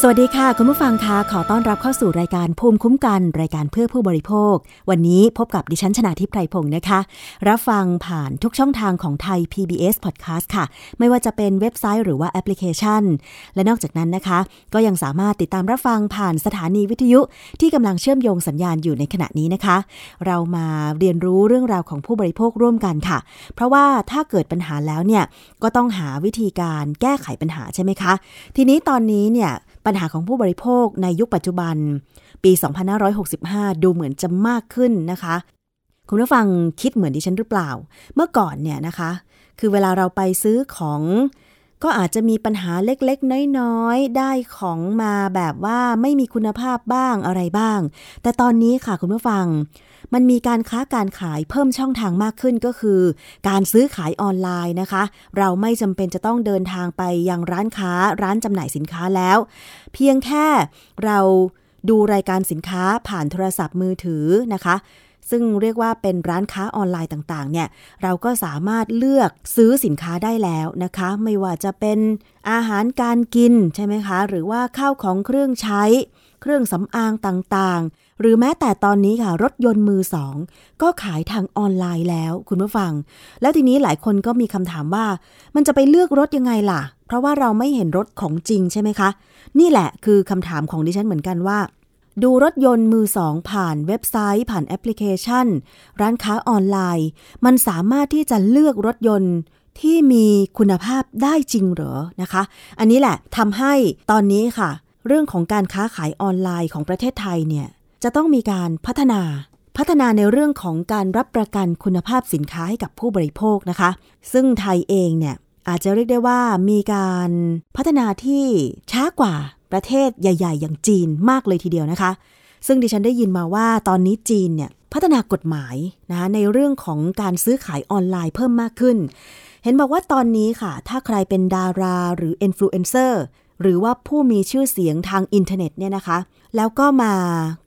สวัสดีค่ะ คุณผู้ฟังคะขอต้อนรับเข้าสู่รายการภูมิคุ้มกัน รายการเพื่อผู้บริโภค วันนี้พบกับดิฉันชนาทิพไพรพงศ์นะคะ รับฟังผ่านทุกช่องทางของไทย PBS Podcast ค่ะ ไม่ว่าจะเป็นเว็บไซต์หรือว่าแอปพลิเคชัน และนอกจากนั้นนะคะ ก็ยังสามารถติดตามรับฟังผ่านสถานีวิทยุที่กำลังเชื่อมโยงสัญญาณอยู่ในขณะนี้นะคะ เรามาเรียนรู้เรื่องราวของผู้บริโภคร่วมกันค่ะ เพราะว่าถ้าเกิดปัญหาแล้วเนี่ยก็ต้องหาวิธีการแก้ไขปัญหาใช่ไหมคะ ทีนี้ตอนนี้เนี่ยปัญหาของผู้บริโภคในยุคปัจจุบัน ปี 2565 ดูเหมือนจะมากขึ้นนะคะ คุณผู้ฟังคิดเหมือนดิฉันหรือเปล่า เมื่อก่อนเนี่ยนะคะ คือเวลาเราไปซื้อของก็อาจจะมีปัญหาเล็กๆ น้อยๆ ได้ของมาแบบว่าไม่มีคุณภาพบ้างอะไรบ้าง แต่ตอนนี้ค่ะคุณผู้ฟัง มันมีการค้าการขายเพิ่มช่องทางมากขึ้นก็คือ การซื้อขายออนไลน์นะคะ เราไม่จำเป็นจะต้องเดินทางไปยังร้านค้าร้านจำหน่ายสินค้าแล้ว เพียงแค่เราดูรายการสินค้าผ่านโทรศัพท์มือถือนะคะ ซึ่งเรียกว่าเป็นร้านค้าออนไลน์ต่างๆ เนี่ย เราก็สามารถเลือกซื้อสินค้าได้แล้วนะคะ ไม่ว่าจะเป็นอาหารการกินใช่ไหมคะ หรือว่าข้าวของเครื่องใช้ เครื่องสำอางต่างๆ หรือแม้แต่ตอนนี้ค่ะ รถยนต์มือสอง ก็ขายทางออนไลน์แล้ว คุณผู้ฟัง แล้วทีนี้หลายคนก็มีคำถามว่า มันจะไปเลือกรถยังไงล่ะ เพราะว่าเราไม่เห็นรถของจริงใช่ไหมคะ นี่แหละคือคำถามของดิฉันเหมือนกันว่า ดูรถยนต์มือสองผ่านเว็บไซต์ ผ่านแอปพลิเคชัน ร้านค้าออนไลน์ มันสามารถที่จะเลือกรถยนต์ที่มีคุณภาพได้จริงเหรอนะคะ อันนี้แหละทำให้ตอนนี้ค่ะ เรื่องของการค้าขายออนไลน์ของประเทศไทยเนี่ย จะต้องมีการพัฒนาพัฒนาในเรื่องของการรับประกันคุณภาพสินค้าให้กับผู้บริโภคนะคะ ซึ่งไทยเองเนี่ยอาจจะเรียกได้ว่ามีการพัฒนาที่ช้ากว่าประเทศใหญ่ ๆ อย่างจีนมากเลยทีเดียวนะคะ ซึ่งดิฉันได้ยินมาว่าตอนนี้จีนเนี่ยพัฒนากฎหมายนะในเรื่องของการซื้อขายออนไลน์เพิ่มมากขึ้น เห็นบอกว่าตอนนี้ค่ะ ถ้าใครเป็นดาราหรืออินฟลูเอนเซอร์ หรือว่าผู้มีชื่อเสียงทางอินเทอร์เน็ตเนี่ยนะคะ แล้วก็มา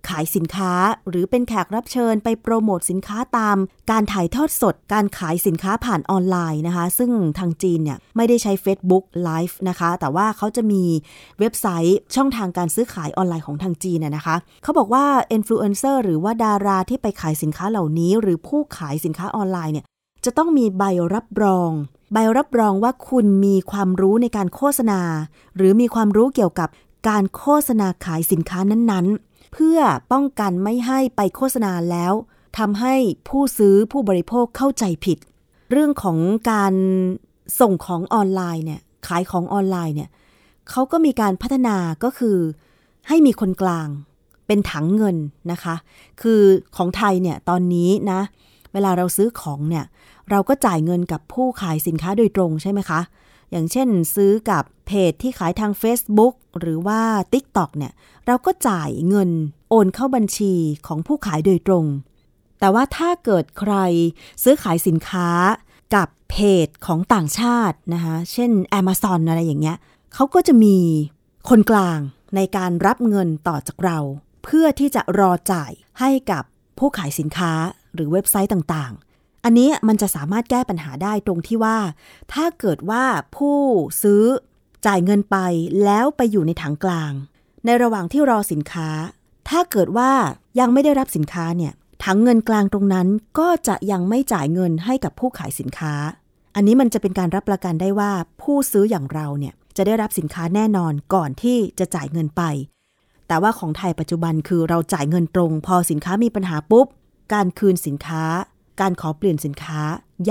ขายสินค้าหรือเป็นแขกรับเชิญไปโปรโมทสินค้าตาม การถ่ายทอดสด การขายสินค้าผ่านออนไลน์นะคะ ซึ่งทางจีนเนี่ยไม่ได้ใช้ Facebook Live นะคะ แต่ว่าเขาจะมีเว็บไซต์ช่องทางการซื้อขายออนไลน์ของทางจีนนะคะเขาบอกว่าอินฟลูเอนเซอร์หรือว่าดาราที่ไปขายสินค้าเหล่านี้ หรือผู้ขายสินค้าออนไลน์เนี่ยจะต้องมีใบรับรอง ใบรับรองว่าคุณมีความรู้ในการโฆษณา หรือมีความรู้เกี่ยวกับการโฆษณาขายสินค้านั้นๆ เพื่อป้องกันไม่ให้ไปโฆษณาแล้วทำให้ผู้ซื้อผู้บริโภคเข้าใจผิด เรื่องของการส่งของออนไลน์เนี่ยขายของออนไลน์เนี่ยเขาก็มีการพัฒนาก็คือ ให้มีคนกลาง เป็นถังเงินนะคะ คือของไทยเนี่ยตอนนี้นะ เวลาเราซื้อของเนี่ย เราก็จ่ายเงินกับผู้ขายสินค้าโดยตรงใช่ไหมคะ อย่างเช่นซื้อกับเพจที่ขายทาง Facebook หรือว่า TikTok เนี่ย เราก็จ่ายเงินโอนเข้าบัญชีของผู้ขายโดยตรง แต่ว่าถ้าเกิดใครซื้อขายสินค้ากับเพจของต่างชาตินะคะเช่น Amazon อะไรอย่างเงี้ยเขาก็จะมีคนกลางในการรับเงินต่อจากเรา เพื่อที่จะรอจ่ายให้กับผู้ขายสินค้าหรือเว็บไซต์ต่าง อันนี้มันจะสามารถแก้ปัญหาได้ตรงที่ว่า ถ้าเกิดว่าผู้ซื้อจ่ายเงินไปแล้วไปอยู่ในถังกลาง ในระหว่างที่รอสินค้า ถ้าเกิดว่ายังไม่ได้รับสินค้าเนี่ยถังเงินกลางตรงนั้นก็จะยังไม่จ่ายเงินให้กับผู้ขายสินค้า อันนี้มันจะเป็นการรับประกันได้ว่าผู้ซื้ออย่างเราเนี่ยจะได้รับสินค้าแน่นอนก่อนที่จะจ่ายเงินไป แต่ว่าของไทยปัจจุบันคือเราจ่ายเงินตรง พอสินค้ามีปัญหาปุ๊บ การคืนสินค้า การขอเปลี่ยนสินค้า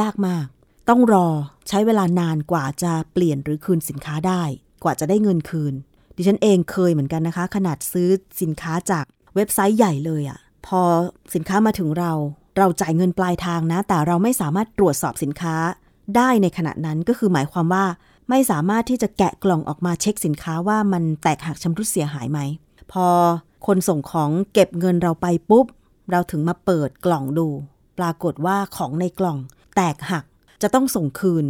ยากมาก ต้องรอใช้เวลานานกว่าจะเปลี่ยนหรือคืนสินค้าได้ กว่าจะได้เงินคืน ดิฉันเองเคยเหมือนกันนะคะ ขนาดซื้อสินค้าจากเว็บไซต์ใหญ่เลยอะ่ะ พอสินค้ามาถึงเรา เราจ่ายเงินปลายทางนะ แต่เราไม่สามารถตรวจสอบสินค้าได้ในขณะนั้นก็คือหมายความว่า ไม่สามารถที่จะแกะกล่องออกมาเช็คสินค้าว่ามันแตกหักชำรุดเสียหายไหม พอคนส่งของเก็บเงินเราไปปุ๊บ เราถึงมาเปิดกล่องดู ปรากฏว่าของในกล่องแตกหักจะต้องส่งคืน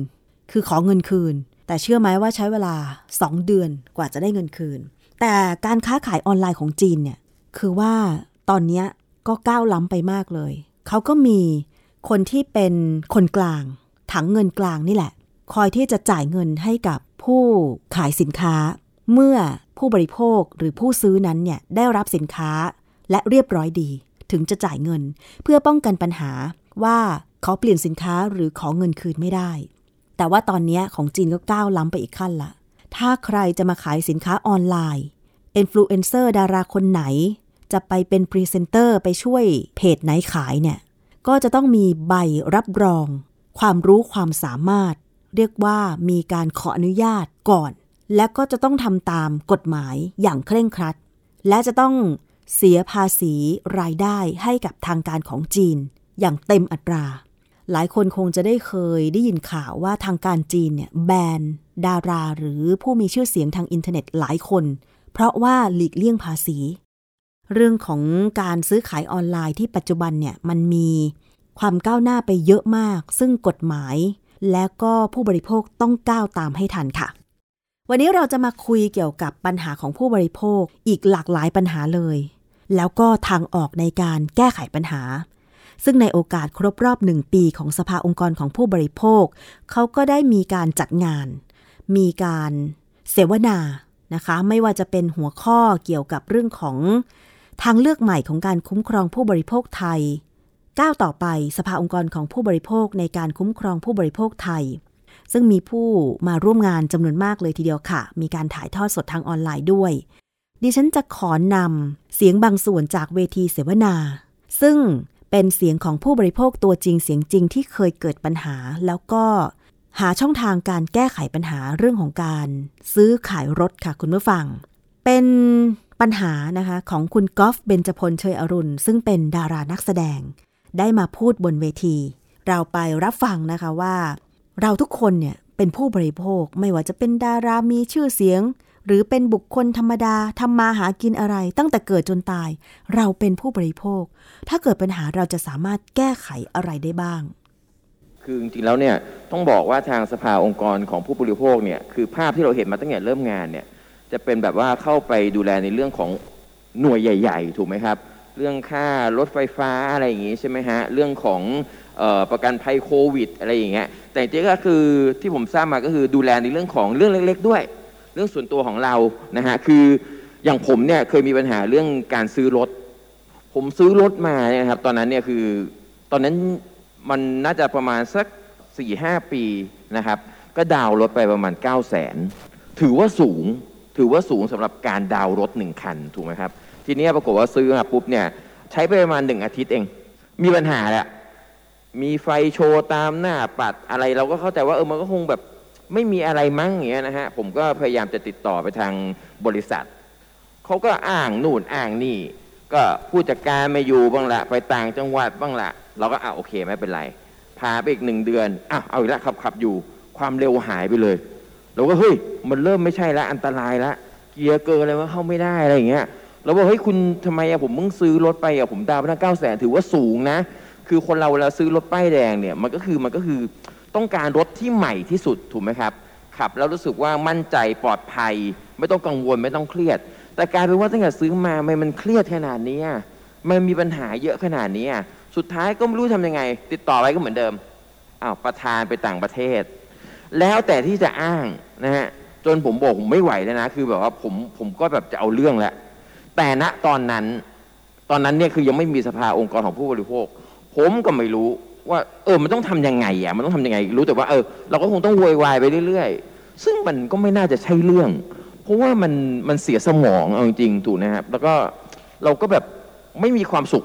คือขอเงินคืน แต่เชื่อไหมว่าใช้เวลา 2 เดือนกว่าจะได้เงินคืน แต่การค้าขายออนไลน์ของจีนเนี่ยคือว่าตอนนี้ก็ก้าวล้ำไปมากเลย เขาก็มีคนที่เป็นคนกลาง ถังเงินกลางนี่แหละ คอยที่จะจ่ายเงินให้กับผู้ขายสินค้า เมื่อผู้บริโภคหรือผู้ซื้อนั้นเนี่ยได้รับสินค้าและเรียบร้อยดี ถึงจะจ่ายเงิน เพื่อป้องกันปัญหาว่าเขาเปลี่ยนสินค้าหรือขอเงินคืนไม่ได้ แต่ว่าตอนนี้ของจีนก็ก้าวล้ำไปอีกขั้นละถ้าใครจะมาขายสินค้าออนไลน์อินฟลูเอนเซอร์ดาราคนไหน จะไปเป็นพรีเซนเตอร์ไปช่วยเพจไหนขายเนี่ยก็จะต้องมีใบรับรอง ความรู้ความสามารถ เรียกว่ามีการขออนุญาตก่อน และก็จะต้องทำตามกฎหมายอย่างเคร่งครัด และจะต้อง เสียภาษีรายได้ให้กับทางการของจีน อย่างเต็มอัตรา หลายคนคงจะได้เคยได้ยินข่าวว่าทางการจีนเนี่ยแบนดาราหรือผู้มีชื่อเสียงทางอินเทอร์เน็ตหลายคน เพราะว่าหลีกเลี่ยงภาษี เรื่องของการซื้อขายออนไลน์ที่ปัจจุบันเนี่ยมันมีความก้าวหน้าไปเยอะมาก ซึ่งกฎหมาย และก็ผู้บริโภคต้องก้าวตามให้ทันค่ะ วันนี้เราจะมาคุยเกี่ยวกับปัญหาของผู้บริโภคอีกหลากหลายปัญหาเลย แล้วก็ทางออกในการแก้ไขปัญหา ซึ่งในโอกาสครบรอบหนึ่งปีของสภาองค์กรของผู้บริโภค เขาก็ได้มีการจัดงาน มีการเสวนานะคะ ไม่ว่าจะเป็นหัวข้อเกี่ยวกับเรื่องของทางเลือกใหม่ของการคุ้มครองผู้บริโภคไทยก้าวต่อไปสภาองค์กรของผู้บริโภคในการคุ้มครองผู้บริโภคไทย ซึ่งมีผู้มาร่วมงานจำนวนมากเลยทีเดียวค่ะ มีการถ่ายทอดสดทางออนไลน์ด้วย ดิฉันจะขอนำเสียงบางส่วนจากเวทีเสวนา ซึ่งเป็นเสียงของผู้บริโภคตัวจริงเสียงจริงที่เคยเกิดปัญหา แล้วก็หาช่องทางการแก้ไขปัญหาเรื่องของการซื้อขายรถค่ะคุณผู้ฟัง เป็นปัญหานะคะของคุณกอล์ฟเบญจพลเชยอรุณ ซึ่งเป็นดารานักแสดง ได้มาพูดบนเวที เราไปรับฟังนะคะว่า เราทุกคนเนี่ยเป็นผู้บริโภคไม่ว่าจะเป็นดารามีชื่อเสียง หรือเป็นบุคคลธรรมดาทำมาหากินอะไร ตั้งแต่เกิดจนตาย เราเป็นผู้บริโภค ถ้าเกิดปัญหาเราจะสามารถแก้ไขอะไรได้บ้าง คือจริงๆแล้วเนี่ยต้องบอกว่าทางสภาองค์กรของผู้บริโภคเนี่ยคือภาพที่เราเห็นมาตั้งแต่เริ่มงานเนี่ยจะเป็นแบบว่าเข้าไปดูแลในเรื่องของหน่วยใหญ่ ๆ ถูกไหมครับ เรื่องค่ารถไฟฟ้าอะไรอย่างงี้ใช่ไหมฮะเรื่องของออประกันภัยโควิด อะไรอย่างเงี้ยแต่จริงๆก็คือที่ผมทราบมาก็คือดูแลในเรื่องของเรื่องเล็ก ๆ ด้วย รื่องส่วนตัวของเรานะฮะคืออย่างผมเนี่ยเคยมีปัญหาเรื่องการซื้อรถ ผมซื้อรถมาเนี่ยครับ ตอนนั้นเนี่ยคือตอนนั้นมันน่าจะประมาณสักสี่ห้าปีนะครับ ก็ดาวรถไปประมาณ 9 0 0แสนถือว่าสูงถือว่าสูงสำหรับการดาวรถหนึ่งคันถูกไหมครับ ทีนี้ปรากฏว่าซื้อมาปุ๊บเนี่ยใช้ไปประมาณหนึ่งอาทิตย์เอง มีปัญหาแหละมีไฟโชว์ตามหน้าปัดอะไรเราก็เข้าใจว่าเออมันก็คงแบบ ไม่มีอะไรมั้งอย่างเงี้ยนะฮะผมก็พยายามจะติดต่อไปทางบริษัทเขาก็อ้างนู่นอ้างนี่ ก็ผู้จัดการไม่อยู่บ้างละไปต่างจังหวัดบ้างละเราก็อ่าโอเคไม่เป็นไรพาไปอีกหนึ่งเดือนอ้าวเอาอีกแล้วขับขับอยู่ความเร็วหายไปเลยเราก็เฮ้ยมันเริ่มไม่ใช่ละอันตรายละเกียร์เกินอะไรว่าเข้าไม่ได้อะไรอย่างเงี้ยเราบอกเฮ้ยคุณทำไมอะผมเพิ่งซื้อรถไปอะผมดาวไปตั้งเก้าแสนถือว่าสูงนะ คือคนเราเวลาซื้อรถป้ายแดงเนี่ยมันก็คือมันก็คือ ต้องการรถที่ใหม่ที่สุดถูกไหมครับขับแล้วรู้สึกว่ามั่นใจปลอดภัย ไม่ต้องกังวลไม่ต้องเครียด แต่กลายเป็นว่าตั้งแต่ซื้อมาไม่มันเครียดขนาดนี้มันมีปัญหาเยอะขนาดนี้สุดท้ายก็ไม่รู้ทำยังไง ติดต่อไปก็เหมือนเดิมอ้าวประธานไปต่างประเทศ แล้วแต่ที่จะอ้างนะฮะจนผมบอกผมไม่ไหวแล้วนะ คือแบบว่าผมผมก็แบบจะเอาเรื่องแล้วแต่ณตอนนั้น ตอนนั้นเนี่ยคือยังไม่มีสภาองค์กรของผู้บริโภค ผมก็ไม่รู้ ว่าเออมันต้องทํำยังไงอะมันต้องทํำยังไง รู้แต่ว่าเออเราก็คงต้องวอยวายไปเรื่อยๆ ซึ่งมันก็ไม่น่าจะใช่เรื่อง เพราะว่ามันมันเสียสมองเอาจริงๆถูกนะครับ แล้วก็เราก็แบบไม่มีความสุข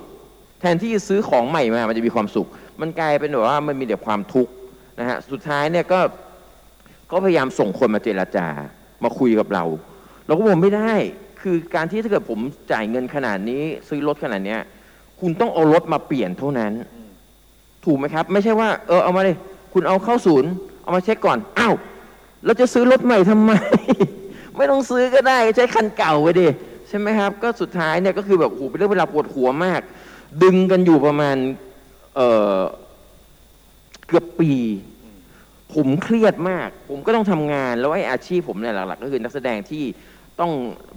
แทนที่จะซื้อของใหม่มา มันจะมีความสุข มันกลายเป็นแบบว่ามันมีแต่ความทุกข์นะฮะสุดท้ายเนี่ยก็ก็พยายามส่งคนมาเจราจามาคุยกับเรา เราก็บอกไม่ได้คือการที่ถ้าเกิดผมจ่ายเงินขนาดนี้ ซื้อรถขนาดเนี้ยคุณต้องเอารถมาเปลี่ยนเท่านั้น ถูกไหมครับ ไม่ใช่ว่าเออเอามาเลยคุณเอาเข้าศูนย์ เอามาเช็คก่อนอ้าวเราจะซื้อรถใหม่ทำไม ไม่ต้องซื้อก็ได้ใช้คันเก่าไปดิใช่ไหมครับ ก็สุดท้ายเนี่ยก็คือแบบโอ้โหเป็นเรื่องเวลาปวดหัวมาก ดึงกันอยู่ประมาณเออเกือบปี ผมเครียดมาก ผมก็ต้องทำงานแล้วไอ้อาชีพผมเนี่ยหลัก ๆ ก็คือนักแสดงที่ต้อง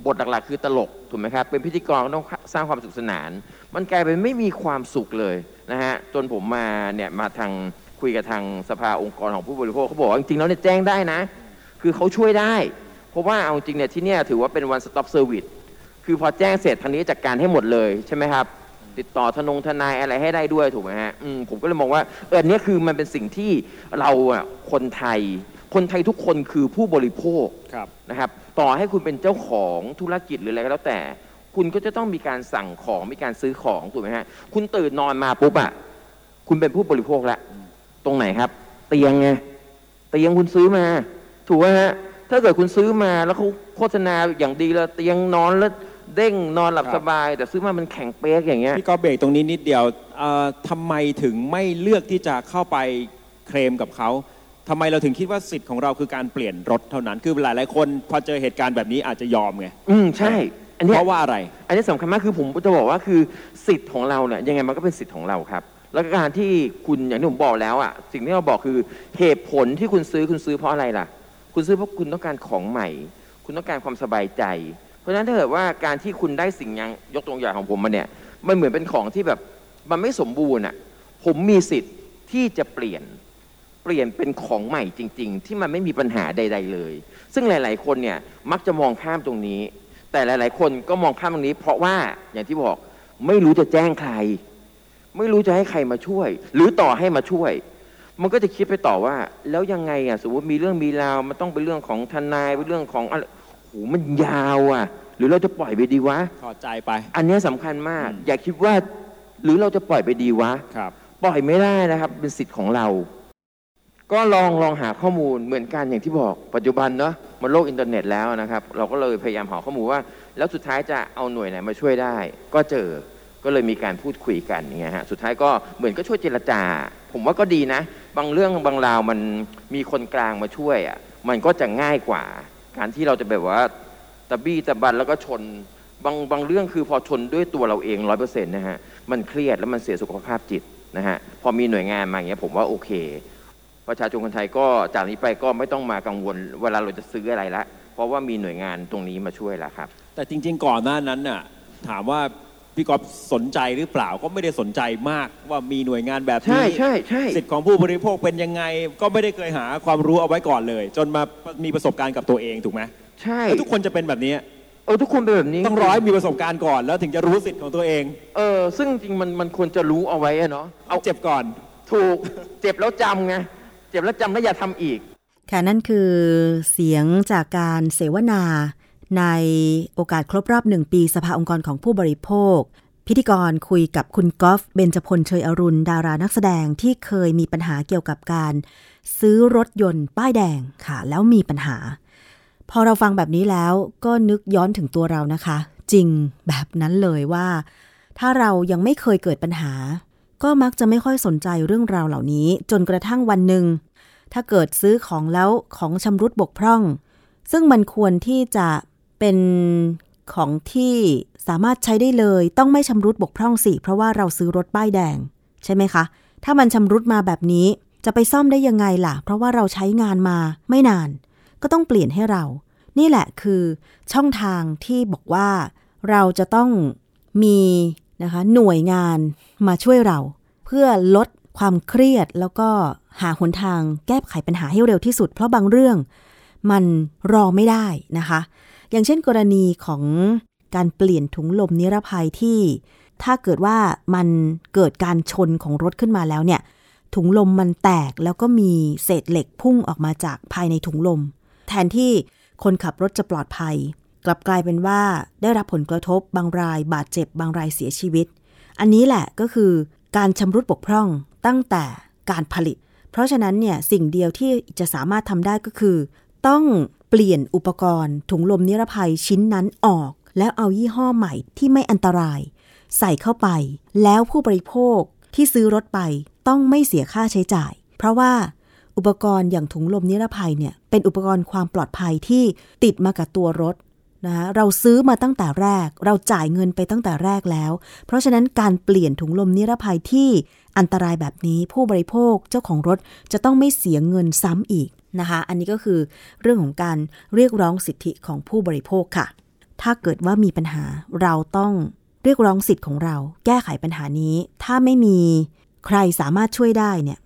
บทหลักๆ คือตลกถูกไหมครับ เป็นพิธีกรต้องสร้างความสุขสนาน มันกลายเป็นไม่มีความสุขเลย นะฮะจนผมมาเนี่ยมาทางคุยกับทางสภาองค์กรของผู้บริโภคเขาบอกว่าจริงๆแล้วเนี่ยแจ้งได้นะ คือเขาช่วยได้ เพราะว่าเอาจริงเนี่ยที่เนี่ยถือว่าเป็น one stop service คือพอแจ้งเสร็จทางนี้จัดการให้หมดเลยใช่ไหมครับ ติดต่อทนงทนายอะไรให้ได้ด้วยถูกไหมฮะอืมผมก็เลยมองว่าเอออันนี้คือมันเป็นสิ่งที่เราอะคนไทย คนไทยทุกคนคือผู้บริโภคครับนะครับ ต่อให้คุณเป็นเจ้าของธุรกิจหรืออะไรก็แล้วแต่ คุณก็จะต้องมีการสั่งของมีการซื้อของถูกไหมฮะคุณตื่นนอนมาปุ๊บอะคุณเป็นผู้บริโภคแล้วตรงไหนครับ เตียงไงเตียงคุณซื้อมา ถูกไหมฮะถ้าเกิดคุณซื้อมาแล้วเขาโฆษณาอย่างดีแล้วเตียงนอนแล้วเด้งนอนหลับครับสบาย แต่ซื้อมามันแข็งเป๊กอย่างเงี้ยพี่ก็เบรกตรงนี้นิดเดียวเอ่อทำไมถึงไม่เลือกที่จะเข้าไปเคลมกับเขาทำไมเราถึงคิดว่าสิทธิ์ของเราคือการเปลี่ยนรถเท่านั้น คือหลายๆคนพอเจอเหตุการณ์แบบนี้อาจจะยอมไง อืมใช่ อันเนี้เพยราะว่าอะไร อันนี้สำคัญมากคือผมจะบอกว่าคือสิทธิ์ของเราเนี่ยยังไงมันก็เป็นสิทธิ์ของเราครับ แล้วก็การที่คุณอย่างที่ผมบอกแล้วอะสิ่งที่เราบอกคือเหตุผลที่คุณซื้อคุณซื้อเพราะอะไรล่ะ คุณซื้อเพราะคุณต้องการของใหม่ คุณต้องการความสบายใจ เพราะฉะนั้นถ้าเกิดว่าการที่คุณได้สิ่งอย่างยกตัวอย่างของผมมาเนี่ยมันเหมือนเป็นของที่แบบมันไม่สมบูรณ์อะผมมีสิทธิ์ที่จะเปลี่ยน เปลี่ยนเป็นของใหม่จริง ๆ ที่มันไม่มีปัญหาใด ๆ เลย ซึ่งหลาย ๆ คนเนี่ยมักจะมองข้ามตรงนี้ แต่หลาย ๆ คนก็มองข้ามตรงนี้ เพราะว่าอย่างที่บอกไม่รู้จะแจ้งใคร ไม่รู้จะให้ใครมาช่วย หรือต่อให้มาช่วย มันก็จะคิดไปต่อว่า แล้วยังไงอะสมมติมีเรื่องมีราวมันต้องเป็นเรื่องของทนายเป็นเรื่องของอะไรโหมันยาวอะ หรือเราจะปล่อยไปดีวะถอดใจไป อันเนี้ยสำคัญมากอืมอย่าคิดว่า หรือเราจะปล่อยไปดีวะ ครับ ปล่อยไม่ได้นะครับ เป็นสิทธิ์ของเรา ก็ลองลองหาข้อมูลเหมือนกันอย่างที่บอกปัจจุบันเนาะมันโลกอินเทอร์เน็ตแล้วนะครับ เราก็เลยพยายามหาข้อมูลว่า แล้วสุดท้ายจะเอาหน่วยไหนมาช่วยได้ ก็เจอก็เลยมีการพูดคุยกันเงี้ยฮะสุดท้ายก็เหมือนก็ช่วยเจรจา ผมว่าก็ดีนะ บางเรื่องบางราวมันมีคนกลางมาช่วยอะมันก็จะง่ายกว่า การที่เราจะแบบว่าตะบี้ตะบันแล้วก็ชนบางบางเรื่องคือพอชนด้วยตัวเราเองร้อยเปอร์เซ็นต์นะฮะมันเครียดแล้วมันเสียสุขภาพจิตนะฮะพอมีหน่วยงานมาอย่างเงี้ยผมว่าโอเค ประชาชนคนไทยก็จากนี้ไปก็ไม่ต้องมากังวลเวลาเราจะซื้ออะไรละเพราะว่ามีหน่วยงานตรงนี้มาช่วยแล้วครับ แต่จริง ๆ ก่อนหน้านั้นน่ะถามว่าพี่กอฟสนใจหรือเปล่าก็ไม่ได้สนใจมากว่ามีหน่วยงานแบบใช่นี้ใช่ใช่สิทธิ์ของผู้บริโภคเป็นยังไง ก็ไม่ได้เคยหาความรู้เอาไว้ก่อนเลย จนมามีประสบการณ์กับตัวเองถูกไหมใช่แล้วทุกคนจะเป็นแบบนี้เออทุกคนเป็นแบบนี้ต้องร้อยมีประสบการณ์ก่อน แล้วถึงจะรู้สิทธิ์ของตัวเองเออซึ่งจริงๆมันมันควรจะรู้เอาไว้อะเนาะเอาเจ็บก่อน ถูกเจ็บแล้วจำไง เจ็บแล้วจำแล้วอย่าทำอีก ค่ะนั่นคือเสียงจากการเสวนา ในโอกาสครบรอบหนึ่งปีสภาองค์กรของผู้บริโภค พิธีกรคุยกับคุณกอล์ฟเบญจพลเชยอรุณ ดารานักแสดงที่เคยมีปัญหาเกี่ยวกับการ ซื้อรถยนต์ป้ายแดงค่ะ แล้วมีปัญหา พอเราฟังแบบนี้แล้วก็นึกย้อนถึงตัวเรานะคะ จริงแบบนั้นเลยว่า ถ้าเรายังไม่เคยเกิดปัญหา ก็มักจะไม่ค่อยสนใจเรื่องราวเหล่านี้ จนกระทั่งวันหนึ่ง ถ้าเกิดซื้อของแล้วของชำรุดบกพร่อง ซึ่งมันควรที่จะเป็นของที่สามารถใช้ได้เลยต้องไม่ชำรุดบกพร่องสิ เพราะว่าเราซื้อรถป้ายแดง ใช่ไหมคะ ถ้ามันชำรุดมาแบบนี้จะไปซ่อมได้ยังไงล่ะ เพราะว่าเราใช้งานมาไม่นาน ก็ต้องเปลี่ยนให้เรา นี่แหละคือช่องทางที่บอกว่าเราจะต้องมี นะคะหน่วยงานมาช่วยเรา เพื่อลดความเครียดแล้วก็หาหนทางแก้ไขปัญหาให้เร็วที่สุด เพราะบางเรื่องมันรอไม่ได้นะคะ อย่างเช่นกรณีของการเปลี่ยนถุงลมนิรภัยที่ถ้าเกิดว่ามันเกิดการชนของรถขึ้นมาแล้วเนี่ย ถุงลมมันแตกแล้วก็มีเศษเหล็กพุ่งออกมาจากภายในถุงลม แทนที่คนขับรถจะปลอดภัย กลับกลายเป็นว่าได้รับผลกระทบบางรายบาดเจ็บบางรายเสียชีวิต อันนี้แหละก็คือการชำรุดบกพร่องตั้งแต่การผลิต เพราะฉะนั้นเนี่ยสิ่งเดียวที่จะสามารถทำได้ก็คือ ต้องเปลี่ยนอุปกรณ์ ถุงลมนิรภัยชิ้นนั้นออก แล้วเอายี่ห้อใหม่ที่ไม่อันตราย ใส่เข้าไป แล้วผู้บริโภคที่ซื้อรถไปต้องไม่เสียค่าใช้จ่าย เพราะว่าอุปกรณ์อย่างถุงลมนิรภัยเนี่ยเป็นอุปกรณ์ความปลอดภัยที่ติดมากับตัวรถ นะเราซื้อมาตั้งแต่แรก เราจ่ายเงินไปตั้งแต่แรกแล้ว เพราะฉะนั้นการเปลี่ยนถุงลมนิรภัยที่อันตรายแบบนี้ผู้บริโภคเจ้าของรถจะต้องไม่เสียเงินซ้ำอีกนะคะ อันนี้ก็คือเรื่องของการเรียกร้องสิทธิของผู้บริโภคค่ะ ถ้าเกิดว่ามีปัญหาเราต้องเรียกร้องสิทธิ์ของเรา แก้ไขปัญหานี้ ถ้าไม่มีใครสามารถช่วยได้เนี่ย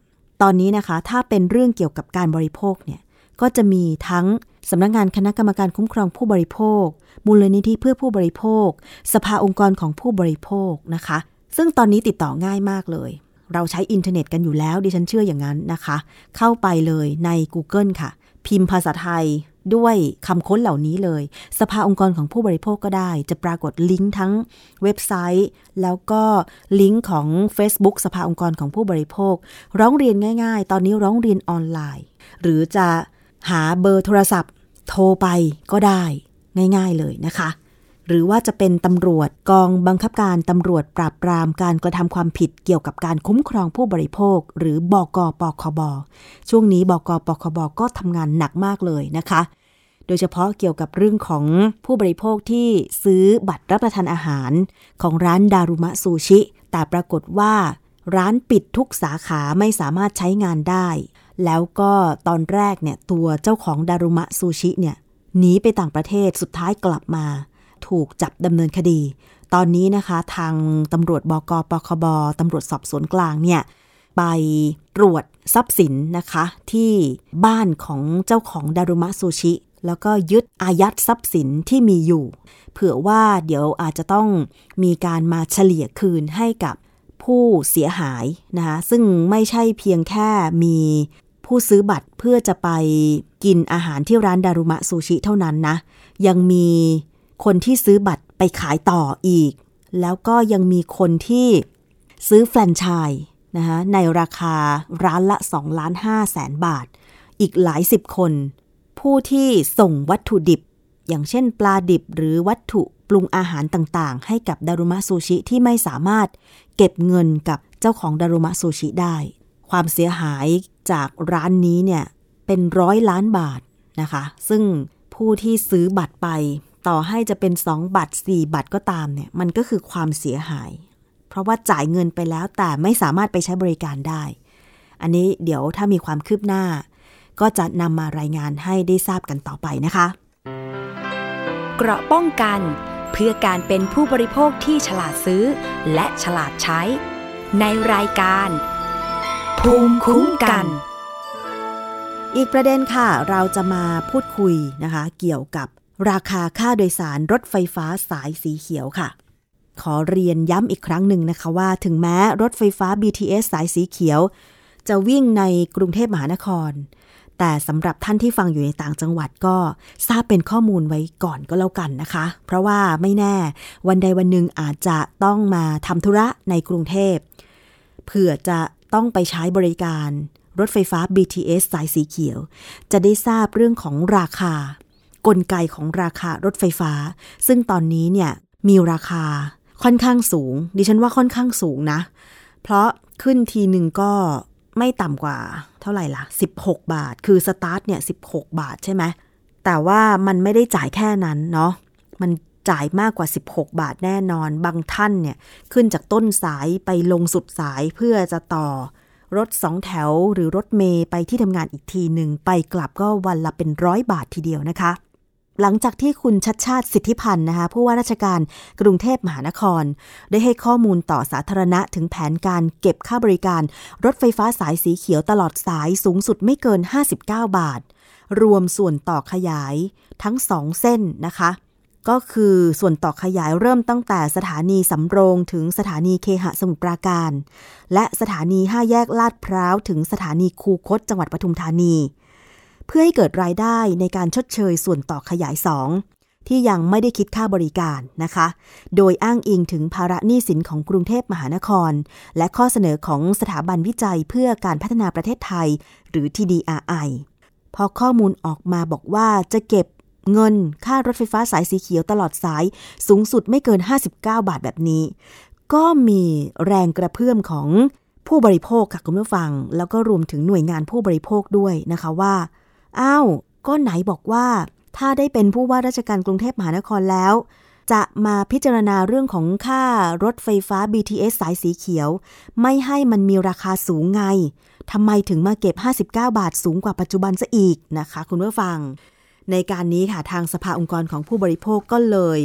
ตอนนี้นะคะ ถ้าเป็นเรื่องเกี่ยวกับการบริโภคเนี่ย ก็จะมีทั้ง สำนักงงานคณะกรรมการคุ้มครองผู้บริโภค มูลนิธิเพื่อผู้บริโภค สภาองค์กรของผู้บริโภคนะคะ ซึ่งตอนนี้ติดต่อง่ายมากเลย เราใช้อินเทอร์เน็ตกันอยู่แล้ว ดิฉันเชื่ออย่างนั้นนะคะ เข้าไปเลยใน Google ค่ะ พิมพ์ภาษาไทยด้วยคำค้นเหล่านี้เลย สภาองค์กรของผู้บริโภคก็ได้ จะปรากฏลิงก์ทั้งเว็บไซต์ แล้วก็ลิงก์ของ Facebook สภาองค์กรของผู้บริโภค ร้องเรียนง่าย ๆ ตอนนี้ร้องเรียนออนไลน์ หรือจะ หาเบอร์โทรศัพท์ โทรไปก็ได้ง่ายๆเลยนะคะ หรือว่าจะเป็นตำรวจกองบังคับการตำรวจปราบปรามการกระทำความผิดเกี่ยวกับการคุ้มครองผู้บริโภค หรือบกปคบช่วงนี้บกปคบก็ทำงานหนักมากเลยนะคะ โดยเฉพาะเกี่ยวกับเรื่องของผู้บริโภคที่ซื้อบัตรรับประทานอาหาร ของร้านดารุมะซูชิ แต่ปรากฏว่า ร้านปิดทุกสาขาไม่สามารถใช้งานได้ แล้วก็ตอนแรกเนี่ยตัวเจ้าของดารุมะซูชิเนี่ยหนีไปต่างประเทศสุดท้ายกลับมา ถูกจับดำเนินคดี ตอนนี้นะคะทางตำรวจบกปคบตำรวจสอบสวนกลางเนี่ยไปตรวจทรัพย์สินนะคะ ที่บ้านของเจ้าของดารุมะซูชิ แล้วก็ยึดอายัดทรัพย์สินที่มีอยู่ เผื่อว่าเดี๋ยวอาจจะต้องมีการมาเฉลี่ยคืนให้กับผู้เสียหายนะคะซึ่งไม่ใช่เพียงแค่มี ผู้ซื้อบัตรเพื่อจะไปกินอาหารที่ร้านดารุมะซูชิเท่านั้นนะ ยังมีคนที่ซื้อบัตรไปขายต่ออีก แล้วก็ยังมีคนที่ซื้อแฟรนไชส์นะคะในราคาร้านละ2ล้าน5แสนบาท อีกหลายสิบคน ผู้ที่ส่งวัตถุดิบ อย่างเช่นปลาดิบหรือวัตถุปรุงอาหารต่างๆ ให้กับดารุมะซูชิที่ไม่สามารถเก็บเงินกับเจ้าของดารุมะซูชิได้ ความเสียหาย จากร้านนี้เนี่ยเป็นร้อยล้านบาทนะคะ ซึ่งผู้ที่ซื้อบัตรไป ต่อให้จะเป็น 2 บัตร 4 บัตรก็ตามเนี่ยมันก็คือความเสียหาย เพราะว่าจ่ายเงินไปแล้วแต่ไม่สามารถไปใช้บริการได้ อันนี้เดี๋ยวถ้ามีความคืบหน้า ก็จะนำมารายงานให้ได้ทราบกันต่อไปนะคะ เกราะป้องกันเพื่อการเป็นผู้บริโภคที่ฉลาดซื้อ และฉลาดใช้ ในรายการ ภูมิคุ้มกัน อีกประเด็นค่ะ เราจะมาพูดคุยนะคะ เกี่ยวกับราคาค่าโดยสารรถไฟฟ้าสายสีเขียวค่ะ ขอเรียนย้ำอีกครั้งหนึ่งนะคะว่า ถึงแม้รถไฟฟ้า BTS สายสีเขียว จะวิ่งในกรุงเทพมหานคร แต่สำหรับท่านที่ฟังอยู่ในต่างจังหวัดก็ทราบเป็นข้อมูลไว้ก่อนก็แล้วกันนะคะ เพราะว่าไม่แน่วันใดวันหนึ่งอาจจะต้องมาทำธุระในกรุงเทพเผื่อจะ ต้องไปใช้บริการ รถไฟฟ้า BTS สายสีเขียว จะได้ทราบเรื่องของราคา กลไกของราคารถไฟฟ้า ซึ่งตอนนี้เนี่ยมีราคาค่อนข้างสูง ดิฉันว่าค่อนข้างสูงนะ เพราะขึ้นทีหนึ่งก็ไม่ต่ำกว่าเท่าไหร่ล่ะ 16 บาท คือสตาร์ทเนี่ย16 บาทใช่ไหมแต่ว่ามันไม่ได้จ่ายแค่นั้นเนาะมัน จ่ายมากกว่า 16 บาทแน่นอน บางท่านเนี่ยขึ้นจากต้นสายไปลงสุดสายเพื่อจะต่อ รถสองแถวหรือรถเมย์ไปที่ทำงานอีกทีหนึ่งไปกลับก็วันละเป็นร้อยบาททีเดียวนะคะ หลังจากที่คุณชัดชาติสิทธิพันธ์นะคะผู้ว่าราชการกรุงเทพมหานคร ได้ให้ข้อมูลต่อสาธารณะถึงแผนการเก็บค่าบริการ รถไฟฟ้าสายสีเขียวตลอดสายสูงสุดไม่เกิน 59 บาท รวมส่วนต่อขยายทั้งสองเส้นนะคะ ก็คือส่วนต่อขยายเริ่มตั้งแต่สถานีสำโรงถึงสถานีเคหะสมุทรปราการ และสถานีห้าแยกลาดพร้าวถึงสถานีคูคตจังหวัดปทุมธานี เพื่อให้เกิดรายได้ในการชดเชยส่วนต่อขยาย2ที่ยังไม่ได้คิดค่าบริการนะคะ โดยอ้างอิงถึงภาระหนี้สินของกรุงเทพมหานคร และข้อเสนอของสถาบันวิจัยเพื่อการพัฒนาประเทศไทย หรือ TDRI พอข้อมูลออกมาบอกว่าจะเก็บ เงินค่ารถไฟฟ้าสายสีเขียวตลอดสายสูงสุดไม่เกิน 59 บาทแบบนี้ ก็มีแรงกระเพื่อมของผู้บริโภคค่ะคุณผู้ฟัง แล้วก็รวมถึงหน่วยงานผู้บริโภคด้วยนะคะว่า อ้าวก็ไหนบอกว่า ถ้าได้เป็นผู้ว่าราชการกรุงเทพมหานครแล้ว จะมาพิจารณาเรื่องของค่ารถไฟฟ้า BTS สายสีเขียว ไม่ให้มันมีราคาสูงไงทำไมถึงมาเก็บ 59 บาทสูงกว่าปัจจุบันซะอีกนะคะ คุณผู้ฟัง ในการนี้ค่ะทางสภาองค์กรของผู้บริโภคก็เลย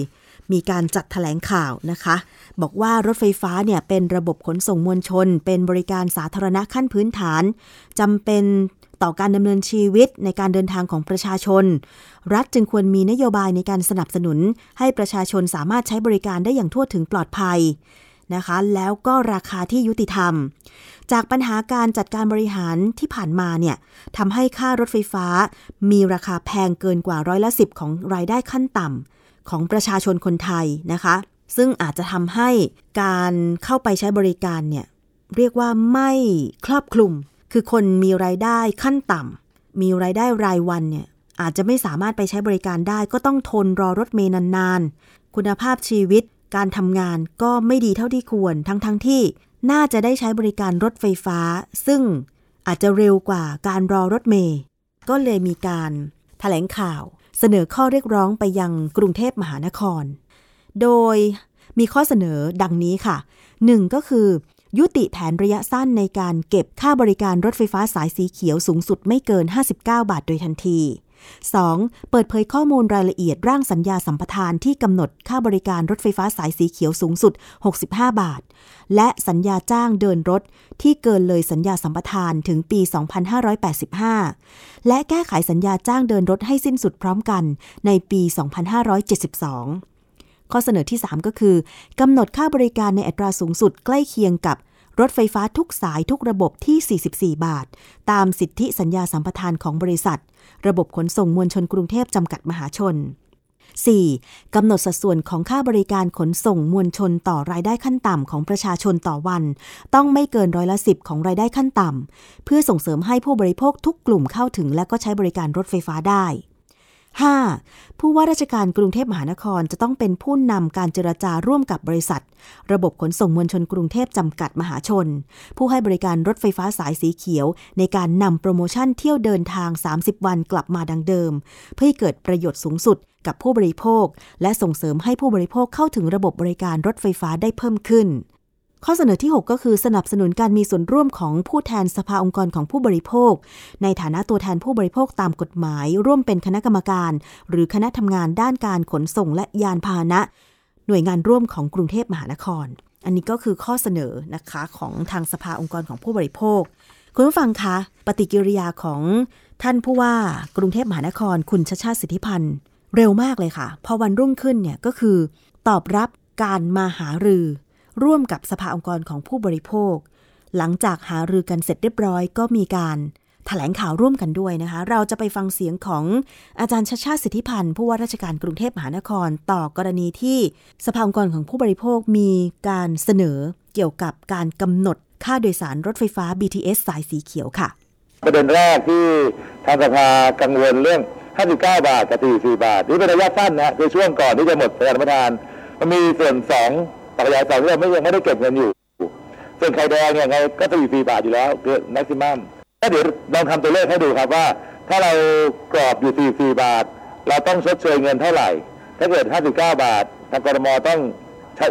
มีการจัดถแถลงข่าวนะคะ บอกว่ารถไฟฟ้าเนี่ยเป็นระบบขนส่งมวลชน เป็นบริการสาธารณะขั้นพื้นฐานจำเป็นต่อการดำเนินชีวิตในการเดินทางของประชาชน รัฐจึงควรมีนโยบายในการสนับสนุน ให้ประชาชนสามารถใช้บริการได้อย่างทั่วถึงปลอดภัยนะคะ แล้วก็ราคาที่ยุติธรรม จากปัญหาการจัดการบริหารที่ผ่านมาเนี่ยทำให้ค่ารถไฟฟ้า มีราคาแพงเกินกว่าร้อยละสิบของรายได้ขั้นต่ำของประชาชนคนไทยนะคะ ซึ่งอาจจะทำให้การเข้าไปใช้บริการเนี่ยเรียกว่าไม่ครอบคลุม คือคนมีรายได้ขั้นต่ำมีรายได้รายวันเนี่ยอาจจะไม่สามารถไปใช้บริการได้ก็ต้องทนรอรถเมย์นานๆ คุณภาพชีวิตการทำงานก็ไม่ดีเท่าที่ควร ทั้งๆทที่ น่าจะได้ใช้บริการรถไฟฟ้า ซึ่งอาจจะเร็วกว่าการรอรถเมย์ก็เลยมีการถแถลงข่าว เสนอข้อเรียกร้องไปยังกรุงเทพมหานคร โดยมีข้อเสนอดังนี้ค่ะ 1. ก็คือ ยุติแผนระยะสั้นในการเก็บค่าบริการรถไฟฟ้าสายสีเขียวสูงสุดไม่เกิน 59 บาทโดยทันที 2. เปิดเผยข้อมูลรายละเอียดร่างสัญญาสัมปทานที่กำหนดค่าบริการรถไฟฟ้าสายสีเขียวสูงสุด 65 บาท และสัญญาจ้างเดินรถที่เกินเลยสัญญาสัมปทานถึงปี 2585 และแก้ไขสัญญาจ้างเดินรถให้สิ้นสุดพร้อมกันในปี 2572ข้อเสนอที่ 3 ก็คือ กำหนดค่าบริการในอัตราสูงสุดใกล้เคียงกับ รถไฟฟ้าทุกสายทุกระบบที่ 44 บาท ตามสิทธิสัญญาสัมปทานของบริษัท ระบบขนส่งมวลชนกรุงเทพจำกัดมหาชน 4. กำหนดสัดส่วนของค่าบริการขนส่งมวลชนต่อรายได้ขั้นต่ำของประชาชนต่อวัน ต้องไม่เกินร้อยละสิบของรายได้ขั้นต่ำ เพื่อส่งเสริมให้ผู้บริโภคทุกกลุ่มเข้าถึงและก็ใช้บริการรถไฟฟ้าได้ 5. ผู้ว่าราชการกรุงเทพมหานครจะต้องเป็นผู้นำการเจรจาร่วมกับบริษัท ระบบขนส่งมวลชนกรุงเทพจำกัดมหาชน ผู้ให้บริการรถไฟฟ้าสายสีเขียว ในการนำโปรโมชั่นเที่ยวเดินทาง 30 วันกลับมาดังเดิม เพื่อให้เกิดประโยชน์สูงสุดกับผู้บริโภค และส่งเสริมให้ผู้บริโภคเข้าถึงระบบบริการรถไฟฟ้าได้เพิ่มขึ้น ข้อเสนอที่ 6 ก็คือสนับสนุนการมีส่วนร่วมของผู้แทนสภาองค์กรของผู้บริโภค ในฐานะตัวแทนผู้บริโภคตามกฎหมาย ร่วมเป็นคณะกรรมการ หรือคณะทำงานด้านการขนส่งและยานพาหนะ หน่วยงานร่วมของกรุงเทพมหานคร อันนี้ก็คือข้อเสนอนะคะของทางสภาองค์กรของผู้บริโภค คุณผู้ฟังคะ ปฏิกิริยาของท่านผู้ว่ากรุงเทพมหานคร คุณชาชาติสิทธิพันธ์เร็วมากเลยค่ะ พอวันรุ่งขึ้นเนี่ยก็คือ ตอบรับการมาหารือ ร่วมกับสภาองค์กรของผู้บริโภค หลังจากหารือกันเสร็จเรียบร้อยก็มีการถแถลงข่าวร่วมกันด้วยนะคะ เราจะไปฟังเสียงของอาจารย์ชาชาสิทธิพันธ์ผู้ว่าราชการกรุงเทพมหานคร ต่อกรณีที่สภาองค์กรของผู้บริโภคมีการเสนอเกี่ยวกับการกำหนดค่าโดยสารรถไฟฟ้า BTS สายสีเขียวค่ะ ประเด็นแรกที่ทางสภากังวลเรื่อง 59 บาทกับ 44 บาท นี่เป็นระยะสั้นนะคือช่วงก่อนที่จะหมดการประทาน มันมีส่วน 2 จักรยานสองเรื่องไม่ยังไม่ได้เก็บเงินอยู่ ส่วนไข่แดงยังไงก็จะอยู่ฟรีบาทอยู่แล้วคือแม็กซิมัมก็เดี๋ยวลองทำตัวเลขให้ดูครับว่า ถ้าเรากรอบอยู่ 44 บาท เราต้องชดเชยเงินเท่าไหร่ ถ้าเกิด 59 บาททางกรมต้อง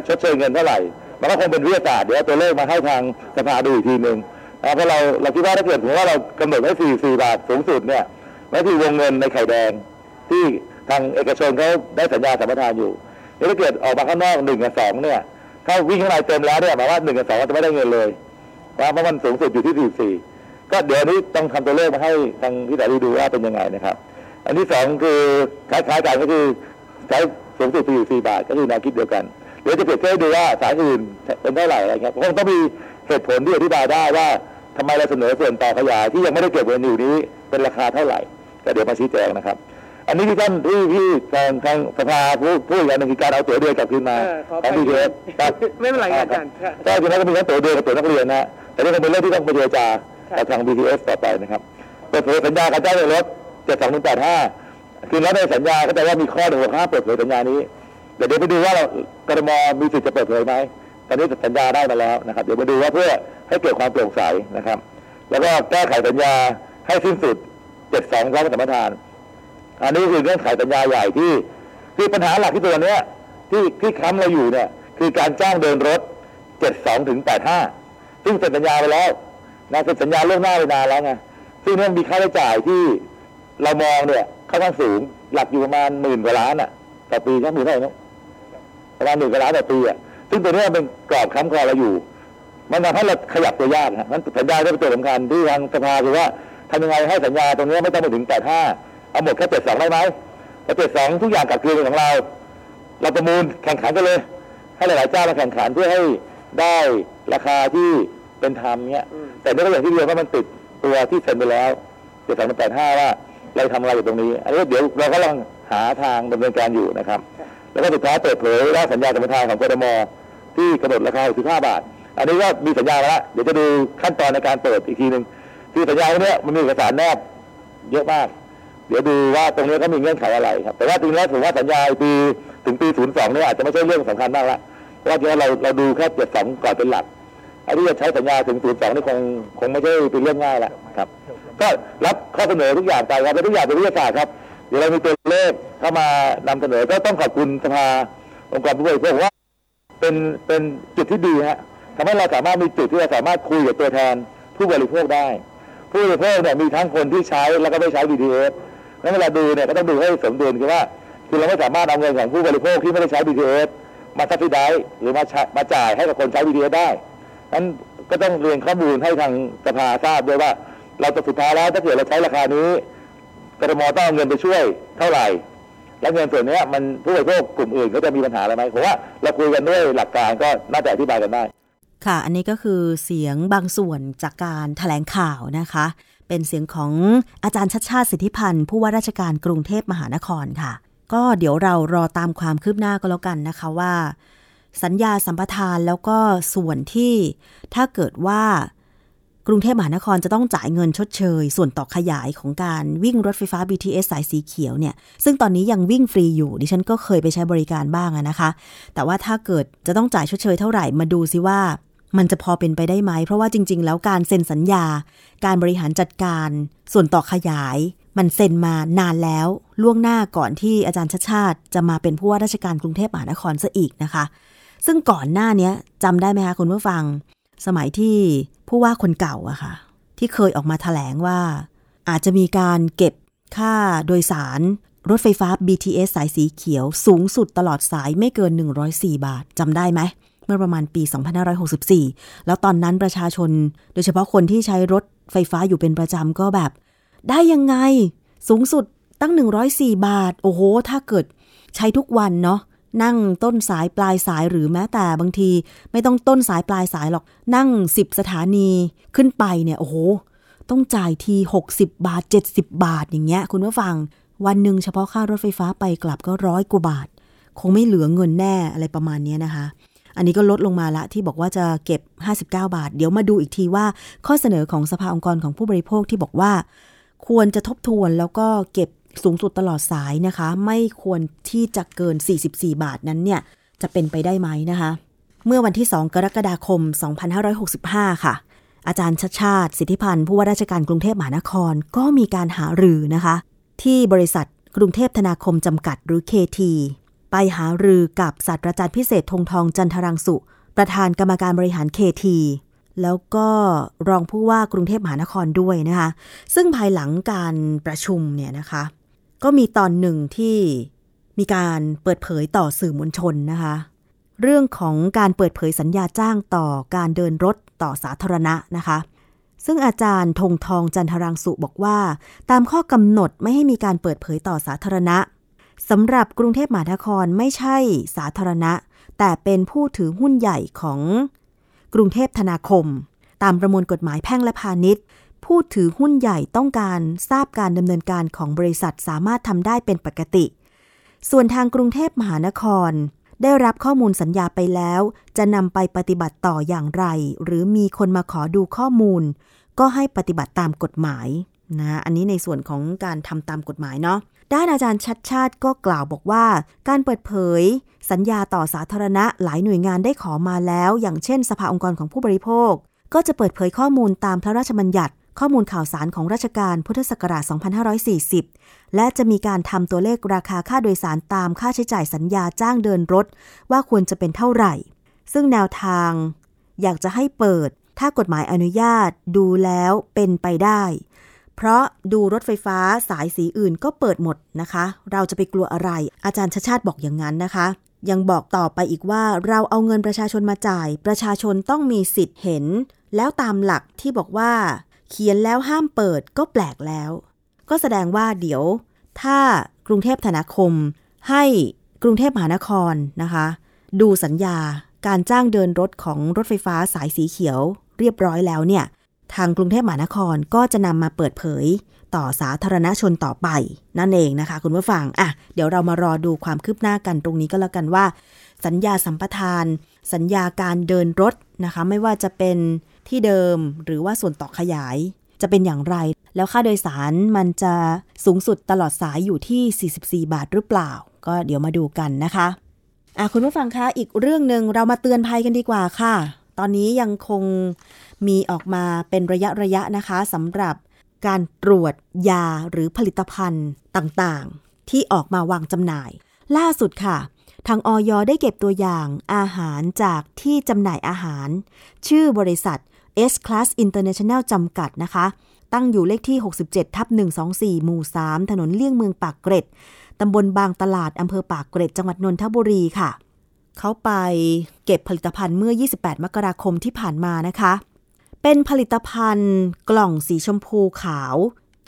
ชดเชยเงินเท่าไหร่ มันก็คงเป็นวิทยาศาสตร์เดี๋ยวตัวเลขมาให้ทางสภาดูอีกทีหนึ่งเพราะเราเราคิดว่าถ้าเกิดถึงว่าเรากำหนดไว้ 44 บาทสูงสุดเนี่ยไม่นคือวงเงินในไข่แดงที่ทางเอกชนเขาได้สัญญาสัมปทานอยู่ ถ้าเกิดออกมาข้างนอกหนึ่งกับสองเนี่ย ถ้าวิ่งข้างในเต็มแล้วเนี่ยหมายว่าหนึ่งกับสองจะไม่ได้เงินเลยนะเพราะมันสูงสุดอยู่ที่44ก็เดี๋ยวนี้ต้องทำตัวเลขมาให้ทางพี่แต่ดูดูว่าเป็นยังไงนะครับ อันที่สองคือคล้ายๆกันก็คือใช้สูงสุด44บาทก็คือแนวคิดเดียวกันเดี๋ยวจะเปรียบเทียบดูว่าสายอื่นเป็นเท่าไหร่อะไรเงี้ยคงต้องมีเหตุผลที่อธิบายได้ว่าทำไมเราเสนอส่วนต่อขยายที่ยังไม่ได้เก็บเงินอยู่นี้เป็นราคาเท่าไหร่ก็เดี๋ยวมาชี้แจงนะครับ อันนี้ที่ท่านที่ที่ทางทางสภาพูดพูดอย่างหนึ่งคือการเอาตั๋วเดือนกลับคืนมาเออขอของไปพีเอสไม่เป็นไรครับอาจารย์ครับก็จริงๆแล้วก็มีทั้งตั๋วเดือนกับตั๋วนักเรียนนะแต่นี่คงเป็นเรื่องที่ต้องไปเจรจากับทาง BTS ต่อไปนะครับเปิดเผยสัญญาการจ้างเดินรถ7285คือแล้วในสัญญาก็แปลว่ามีข้อหนึ่งห้ามเปิดเผยสัญญานี้เดี๋ยวเดี๋ยวไปดูว่าเรากรมมีสิทธิ์จะเปิดเผยไหมตอนนี้สัญญาได้มาแล้วนะครับ เดี๋ยวมาดูว่าเพื่อให้เกิดความโปร่งใสนะครับ แล้วก็แก้ไขสัญญาให้สิ้นสุด72พร้อมสัมปทาน อันนี้คือเงื่อนไขสัญญาใหญ่ที่ คือปัญหาหลักที่ตัวเนี้ยที่ที่ค้ำเราอยู่เนี่ย คือการจ้างเดินรถ 72ถึง85 ซึ่งเซ็นสัญญาไปแล้วนะเซ็นสัญญาล่วงหน้าไปนานแล้วไงซึ่งเนี่ยมีค่าใช้จ่ายที่เรามองเนี่ยค่อนข้างสูงหลักอยู่ประมาณหมื่นกว่าล้านอะต่อปีใช่หมื่นเท่าไหร่นะประมาณหมื่นกว่าล้านต่อปีอะซึ่งตัวเนี้ยเป็นกรอบค้ำคอเราอยู่ มันทำให้เราขยับตัวยากนะมันสัญญาได้เป็นตัวสำคัญที่ทางสภาคือว่าทำยังไงให้สัญญาตรงนี้ไม่ต้องไปถึง85 เอาหมดแค่72ได้ไหมแต่72ทุกอย่างกลับคืนเป็นของเรา เราประมูลแข่งขันกันเลย ให้หลายๆเจ้ามาแข่งขันเพื่อให้ได้ราคาที่เป็นธรรมเนี้ยแต่นี่ก็อย่างที่เรียนว่ามันติดตัวที่เซ็นไปแล้วเจ็ดสองแปดห้าว่าเราทำอะไรอยู่ตรงนี้ อันนี้เดี๋ยวเราก็กำลังหาทางดำเนินการอยู่นะครับ แล้วก็สุดท้ายเปิดเผยว่าสัญญาสัมปทานของกรมที่กำหนดราคา65บาท อันนี้ก็มีสัญญามาแล้ว เดี๋ยวจะดูขั้นตอนในการเปิดอีกทีหนึ่งคือสัญญาเนี้ยมันมีเอกสารแนบเยอะมาก เดี๋ยวดูว่าตรงนี้เขามีเงื่อนไขอะไรครับ แต่ว่าจริงๆแล้วผมว่าสัญญาปีถึงปี 02เนี่ยอาจจะไม่ใช่เรื่องสำคัญมากละเพราะว่าจริงๆเราเราดูแค่72ก่อนเป็นหลักอันที่จะใช้สัญญาถึง 02 นี่คงคงไม่ใช่เป็นเรื่องง่ายละครับ ก็รับข้อเสนอทุกอย่างไปครับและทุกอย่างเป็นวิทยาศาสตร์ครับ เดี๋ยวเรามีตัวเลขเข้ามานำเสนอ ก็ต้องขอบคุณสภาองค์กรผู้บริโภคว่า เป็นเป็นจุดที่ดีฮะทำให้เราสามารถมีจุดที่เราสามารถคุยกับตัวแทนผู้บริโภคได้ ผู้บริโภคเนี่ยมีทั้งคนที่ใช้แล้วก็ไม่ใช้ BTS แล้วเวลาดูเนี่ยก็ต้องดูให้สมดุลคือว่าคือเราไม่สามารถเอาเงินของผู้บริโภคที่ไม่ได้ใช้ BTS มาซับซิได้หรือมาใช้มาจ่ายให้กับคนใช้ BTS ได้นั้นก็ต้องเรียนข้อมูลให้ทางสภาทราบด้วยว่า เราจะสุดท้ายแล้วถ้าเกิดเราใช้ราคานี้กรมต้องเอาเงินไปช่วยเท่าไหร่ แล้วเงินส่วนเนี้ยมันผู้บริโภคกลุ่มอื่นเขาจะมีปัญหาอะไรไหมผมว่าเราคุยกันด้วยหลักการก็น่าจะอธิบายกันได้ ค่ะ อันนี้ก็คือเสียงบางส่วนจากการถแถลงข่าวนะคะ เป็นเสียงของอาจารย์ชัดชาติสิทธิพันธ์ผู้ว่าราชการกรุงเทพมหานครค่ะ ก็เดี๋ยวเรารอตามความคืบหน้าก็แล้วกันนะคะว่า สัญญาสัมปทานแล้วก็ส่วนที่ถ้าเกิดว่ากรุงเทพมหานครจะต้องจ่ายเงินชดเชย ส่วนต่อขยายของการวิ่งรถไฟฟ้า BTS สายสีเขียวเนี่ย ซึ่งตอนนี้ยังวิ่งฟรีอยู่ ดิฉันก็เคยไปใช้บริการบ้างนะคะ แต่ว่าถ้าเกิดจะต้องจ่ายชดเชยเท่าไหร่มาดูซิว่า มันจะพอเป็นไปได้ไหม เพราะว่าจริง ๆ แล้วการเซ็นสัญญา การบริหารจัดการ ส่วนต่อขยาย มันเซ็นมานานแล้ว ล่วงหน้าก่อนที่อาจารย์ชาติชาติ จะมาเป็นผู้ว่าราชการกรุงเทพมหานครซะอีกนะคะ ซึ่งก่อนหน้านี้จำได้ไหมคะคุณผู้ฟัง สมัยที่ผู้ว่าคนเก่าอะค่ะ ที่เคยออกมาถแถลงว่า อาจจะมีการเก็บค่าโดยสารรถไฟฟ้า BTS สายสีเขียวสูงสุดตลอดสายไม่เกิน 104 บาทจำได้ไหม เมื่อประมาณปี 2564 แล้วตอนนั้นประชาชน โดยเฉพาะคนที่ใช้รถไฟฟ้าอยู่เป็นประจำก็แบบ ได้ยังไงสูงสุดตั้ง 104 บาท โอ้โห ถ้าเกิดใช้ทุกวันเนาะนั่งต้นสายปลายสายหรือแม้แต่บางที ไม่ต้องต้นสายปลายสายหรอก นั่ง 10 สถานีขึ้นไปเนี่ย โอ้โห ต้องจ่ายที 60 บาท 70 บาทอย่างเงี้ย คุณผู้ฟัง วันหนึ่งเฉพาะค่ารถไฟฟ้าไปกลับก็ร้อยกว่าบาท คงไม่เหลือเงินแน่อะไรประมาณนี้นะคะ อันนี้ก็ลดลงมาละที่บอกว่าจะเก็บ 59 บาท เดี๋ยวมาดูอีกทีว่าข้อเสนอของสภาองค์กรของผู้บริโภคที่บอกว่า ควรจะทบทวนแล้วก็เก็บสูงสุดตลอดสายนะคะ ไม่ควรที่จะเกิน 44 บาทนั้นเนี่ยจะเป็นไปได้ไหมนะคะ เมื่อวันที่ 2 กรกฎาคม 2565 ค่ะ อาจารย์ชัดชาติ สิทธิพันธ์ผู้ว่าราชการกรุงเทพมหานครก็มีการหารือนะคะ ที่บริษัทกรุงเทพธนาคมจำกัดหรือ KT ไปหารือกับศาสตราจารย์พิเศษธงทองจันทรังสุ ประธานกรรมการบริหาร KT แล้วก็รองผู้ว่ากรุงเทพมหานครด้วยนะคะ ซึ่งภายหลังการประชุมเนี่ยนะคะ ก็มีตอนหนึ่งที่มีการเปิดเผยต่อสื่อมวลชนนะคะ เรื่องของการเปิดเผยสัญญาจ้างต่อการเดินรถต่อสาธารณะนะคะ ซึ่งอาจารย์ธงทองจันทรังสุบอกว่า ตามข้อกำหนดไม่ให้มีการเปิดเผยต่อสาธารณะ สำหรับกรุงเทพมหานครไม่ใช่สาธารณะ แต่เป็นผู้ถือหุ้นใหญ่ของกรุงเทพธนาคม ตามประมวลกฎหมายแพ่งและพาณิชย์ ผู้ถือหุ้นใหญ่ต้องการทราบการดำเนินการของบริษัทสามารถทำได้เป็นปกติ ส่วนทางกรุงเทพมหานคร ได้รับข้อมูลสัญญาไปแล้ว จะนำไปปฏิบัติต่ออย่างไร หรือมีคนมาขอดูข้อมูล ก็ให้ปฏิบัติตามกฎหมายนะอันนี้ในส่วนของการทำตามกฎหมายเนาะ ด้านอาจารย์ชัดชาติก็กล่าวบอกว่า การเปิดเผย สัญญาต่อสาธารณะหลายหน่วยงานได้ขอมาแล้ว อย่างเช่น สภาองค์กรของผู้บริโภค ก็จะเปิดเผยข้อมูลตามพระราชบัญญัติ ข้อมูลข่าวสารของราชการพุทธศักราช 2540 และจะมีการทำตัวเลขราคาค่าโดยสารตามค่าใช้จ่ายสัญญาจ้างเดินรถ ว่าควรจะเป็นเท่าไหร่ ซึ่งแนวทาง อยากจะให้เปิด ถ้ากฎหมายอนุญาตดูแล้วเป็นไปได้ เพราะดูรถไฟฟ้าสายสีอื่นก็เปิดหมดนะคะ เราจะไปกลัวอะไร อาจารย์ชาชาติบอกอย่างนั้นนะคะ ยังบอกต่อไปอีกว่าเราเอาเงินประชาชนมาจ่าย ประชาชนต้องมีสิทธิ์เห็น แล้วตามหลักที่บอกว่า เขียนแล้วห้ามเปิดก็แปลกแล้ว ก็แสดงว่าเดี๋ยว ถ้ากรุงเทพธนาคม ให้กรุงเทพมหานครนะคะ ดูสัญญาการจ้างเดินรถของรถไฟฟ้าสายสีเขียว เรียบร้อยแล้วเนี่ย ทางกรุงเทพมหานครก็จะนำมาเปิดเผยต่อสาธารณชนต่อไป นั่นเองนะคะ คุณผู้ฟังอะเดี๋ยวเรามารอดูความคืบหน้ากันตรงนี้ก็แล้วกันว่า สัญญาสัมปทาน สัญญาการเดินรถนะคะ ไม่ว่าจะเป็นที่เดิมหรือว่าส่วนต่อขยาย จะเป็นอย่างไร แล้วค่าโดยสารมันจะสูงสุดตลอดสายอยู่ที่ 44 บาทหรือเปล่า ก็เดี๋ยวมาดูกันนะคะอะคุณผู้ฟังคะอีกเรื่องหนึ่งเรามาเตือนภัยกันดีกว่าค่ะ ตอนนี้ยังคงมีออกมาเป็นระยะระยะนะคะสำหรับการตรวจยาหรือผลิตภัณฑ์ต่างๆ ที่ออกมาวางจำหน่าย ล่าสุดค่ะ ทางออยได้เก็บตัวอย่างอาหารจากที่จำหน่ายอาหาร ชื่อบริษัท S Class International จำกัดนะคะ ตั้งอยู่เลขที่ 67 ทับ 124 หมู่ 3 ถนนเลี่ยงเมืองปากเกร็ด ตำบลบางตลาด อำเภอปากเกร็ด จังหวัดนนทบุรีค่ะ เขาไปเก็บผลิตภัณฑ์เมื่อ 28 มกราคมที่ผ่านมานะคะ เป็นผลิตภัณฑ์กล่องสีชมพูขาว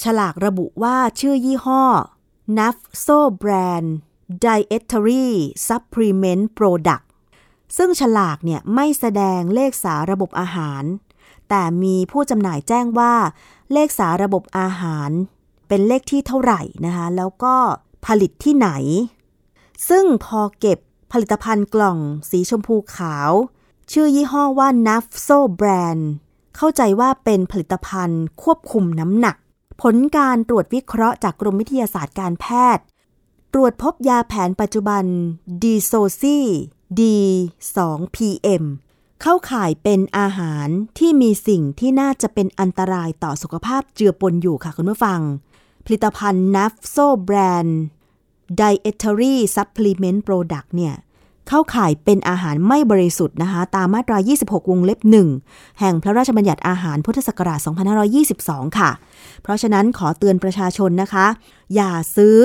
ฉลากระบุว่าชื่อยี่ห้อ NAFSO Brand Dietary Supplement Product ซึ่งฉลากเนี่ยไม่แสดงเลขสาระบบอาหาร แต่มีผู้จำหน่ายแจ้งว่า เลขสาระบบอาหาร เป็นเลขที่เท่าไหร่นะคะ แล้วก็ผลิตที่ไหน ซึ่งพอเก็บ ผลิตภัณฑ์กล่องสีชมพูขาว ชื่อยี่ห้อว่า NAFSO Brand เข้าใจว่าเป็นผลิตภัณฑ์ควบคุมน้ำหนัก ผลการตรวจวิเคราะห์จากกรมวิทยาศาสตร์การแพทย์ ตรวจพบยาแผนปัจจุบันดีโซซีดี2 PM เข้าข่ายเป็นอาหารที่มีสิ่งที่น่าจะเป็นอันตรายต่อสุขภาพเจือปนอยู่ค่ะคุณผู้ฟัง ผลิตภัณฑ์ NAFSO Brand Dietary Supplement Product เนี่ยเข้าข่ายเป็นอาหารไม่บริสุทธิ์นะคะ ตามมาตรา 26 วงเล็บ 1 แห่งพระราชบัญญัติอาหารพุทธศักราช 2522 ค่ะ เพราะฉะนั้นขอเตือนประชาชนนะคะ อย่าซื้อ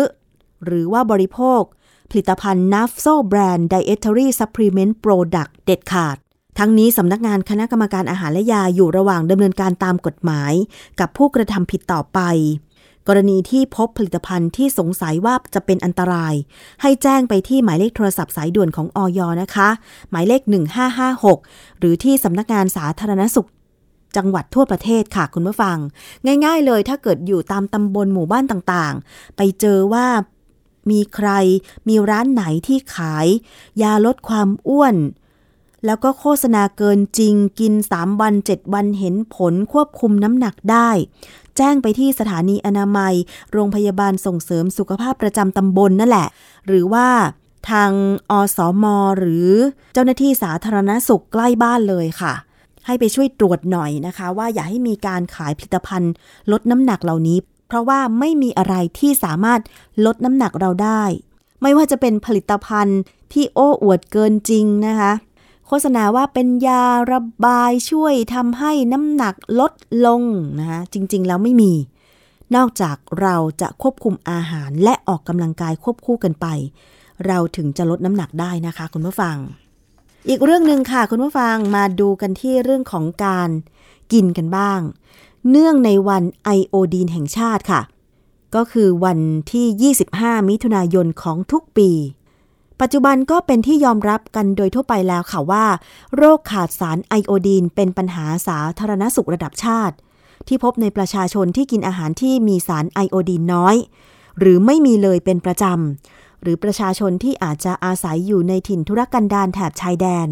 หรือว่าบริโภค ผลิตภัณฑ์ NAFSO Brand Dietary Supplement Product เด็ดขาด ทั้งนี้สำนักงานคณะกรรมการอาหารและยาอยู่ระหว่างดำเนินการตามกฎหมาย กับผู้กระทำผิดต่อไป กรณีที่พบผลิตภัณฑ์ที่สงสัยว่าจะเป็นอันตราย ให้แจ้งไปที่หมายเลขโทรศัพท์สายด่วนของอยนะคะ หมายเลข 1556 หรือที่สำนักงานสาธารณสุขจังหวัดทั่วประเทศค่ะคุณผู้ฟัง ง่าย ๆ เลยถ้าเกิดอยู่ตามตำบลหมู่บ้านต่างๆ ไปเจอว่ามีใครมีร้านไหนที่ขาย ยาลดความอ้วน แล้วก็โฆษณาเกินจริงกิน 3 วัน 7 วันเห็นผลควบคุมน้ำหนักได้ แจ้งไปที่สถานีอนามัย โรงพยาบาลส่งเสริมสุขภาพประจำตำบลนนั่นแหละ หรือว่าทางอสมหรือเจ้าหน้าที่สาธารณสุขใกล้บ้านเลยค่ะ ให้ไปช่วยตรวจหน่อยนะคะ ว่าอย่าให้มีการขายผลิตภัณฑ์ ลดน้ำหนักเหล่านี้ เพราะว่าไม่มีอะไรที่สามารถลดน้ำหนักเราได้ ไม่ว่าจะเป็นผลิตภัณฑ์ที่โอ้อวดเกินจริงนะคะ ฆษณาว่าเป็นยาระบายช่วยทำให้น้ำหนักลดลงนะคะจริงๆ แล้วไม่มี นอกจากเราจะควบคุมอาหารและออกกำลังกายควบคู่กันไป เราถึงจะลดน้ำหนักได้นะคะคุณผู้ฟัง อีกเรื่องหนึ่งค่ะคุณผู้ฟังมาดูกันที่เรื่องของการกินกันบ้าง เนื่องในวันไอโอดีนแห่งชาติค่ะ ก็คือวันที่ 25 มิถุนายนของทุกปี ปัจจุบันก็เป็นที่ยอมรับกันโดยทั่วไปแล้วค่ะว่า โรคขาดสารไอโอดีน เป็นปัญหาสาธารณสุขระดับชาติ ที่พบในประชาชนที่กินอาหารที่มีสารไอโอดีนน้อย หรือไม่มีเลยเป็นประจำ หรือประชาชนที่อาจจะอาศัยอยู่ในถิ่นธุรกันดารแถบชายแดน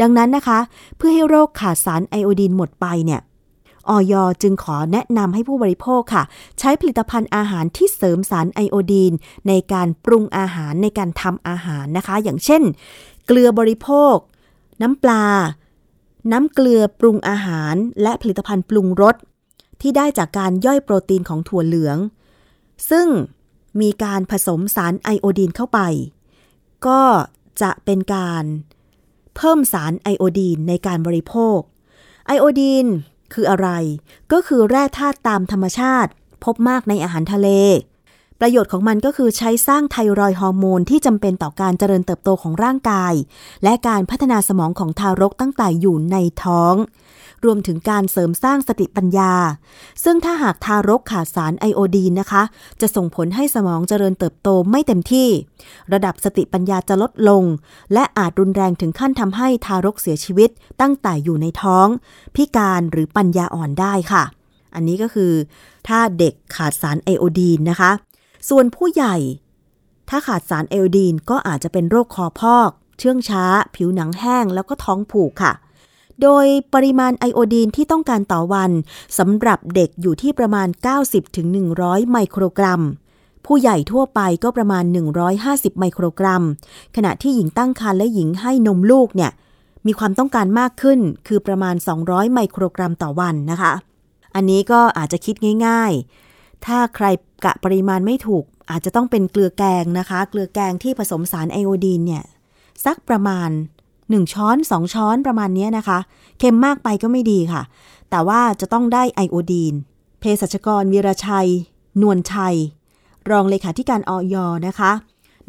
ดังนั้นนะคะ เพื่อให้โรคขาดสารไอโอดีนหมดไปเนี่ย ออยจึงขอแนะนำให้ผู้บริโภคค่ะ ใช้ผลิตภัณฑ์อาหารที่เสริมสารไอโอดีน ในการปรุงอาหารในการทำอาหารนะคะ อย่างเช่น เกลือบริโภค น้ำปลา น้ำเกลือปรุงอาหาร และผลิตภัณฑ์ปรุงรสที่ได้จากการย่อยโปรตีนของถั่วเหลือง ซึ่งมีการผสมสารไอโอดีนเข้าไป ก็จะเป็นการเพิ่มสารไอโอดีนในการบริโภค ไอโอดีน คืออะไร ก็คือแร่ธาตุตามธรรมชาติ พบมากในอาหารทะเล ประโยชน์ของมันก็คือใช้สร้างไทรอยฮอร์โมนที่จำเป็นต่อการเจริญเติบโตของร่างกาย และการพัฒนาสมองของทารกตั้งแต่อยู่ในท้อง รวมถึงการเสริมสร้างสติปัญญา ซึ่งถ้าหากทารกขาดสารไอโอดีนนะคะ จะส่งผลให้สมองเจริญเติบโตไม่เต็มที่ ระดับสติปัญญาจะลดลง และอาจรุนแรงถึงขั้นทำให้ทารกเสียชีวิตตั้งแต่อยู่ในท้อง พิการหรือปัญญาอ่อนได้ค่ะ อันนี้ก็คือ ถ้าเด็กขาดสารไอโอดีนนะคะ ส่วนผู้ใหญ่ ถ้าขาดสารไอโอดีนก็อาจจะเป็นโรคคอพอก เชื่องช้า ผิวหนังแห้งแล้วก็ท้องผูกค่ะ โดยปริมาณไอโอดีนที่ต้องการต่อวันสำหรับเด็กอยู่ที่ประมาณ 90-100 ไมโครกรัม ผู้ใหญ่ทั่วไปก็ประมาณ 150 ไมโครกรัม ขณะที่หญิงตั้งครรภ์และหญิงให้นมลูกเนี่ยมีความต้องการมากขึ้นคือประมาณ 200 ไมโครกรัมต่อวันนะคะ อันนี้ก็อาจจะคิดง่าย ๆ ถ้าใครกะปริมาณไม่ถูก อาจจะต้องเป็นเกลือแกงนะคะ เกลือแกงที่ผสมสารไอโอดีนเนี่ยสักประมาณ 1 ช้อน 2 ช้อนประมาณนี้นะคะ เค็มมากไปก็ไม่ดีค่ะ แต่ว่าจะต้องได้ไอโอดีน เภสัชกรวีรชัย นวลชัย รองเลขาธิการออยนะคะ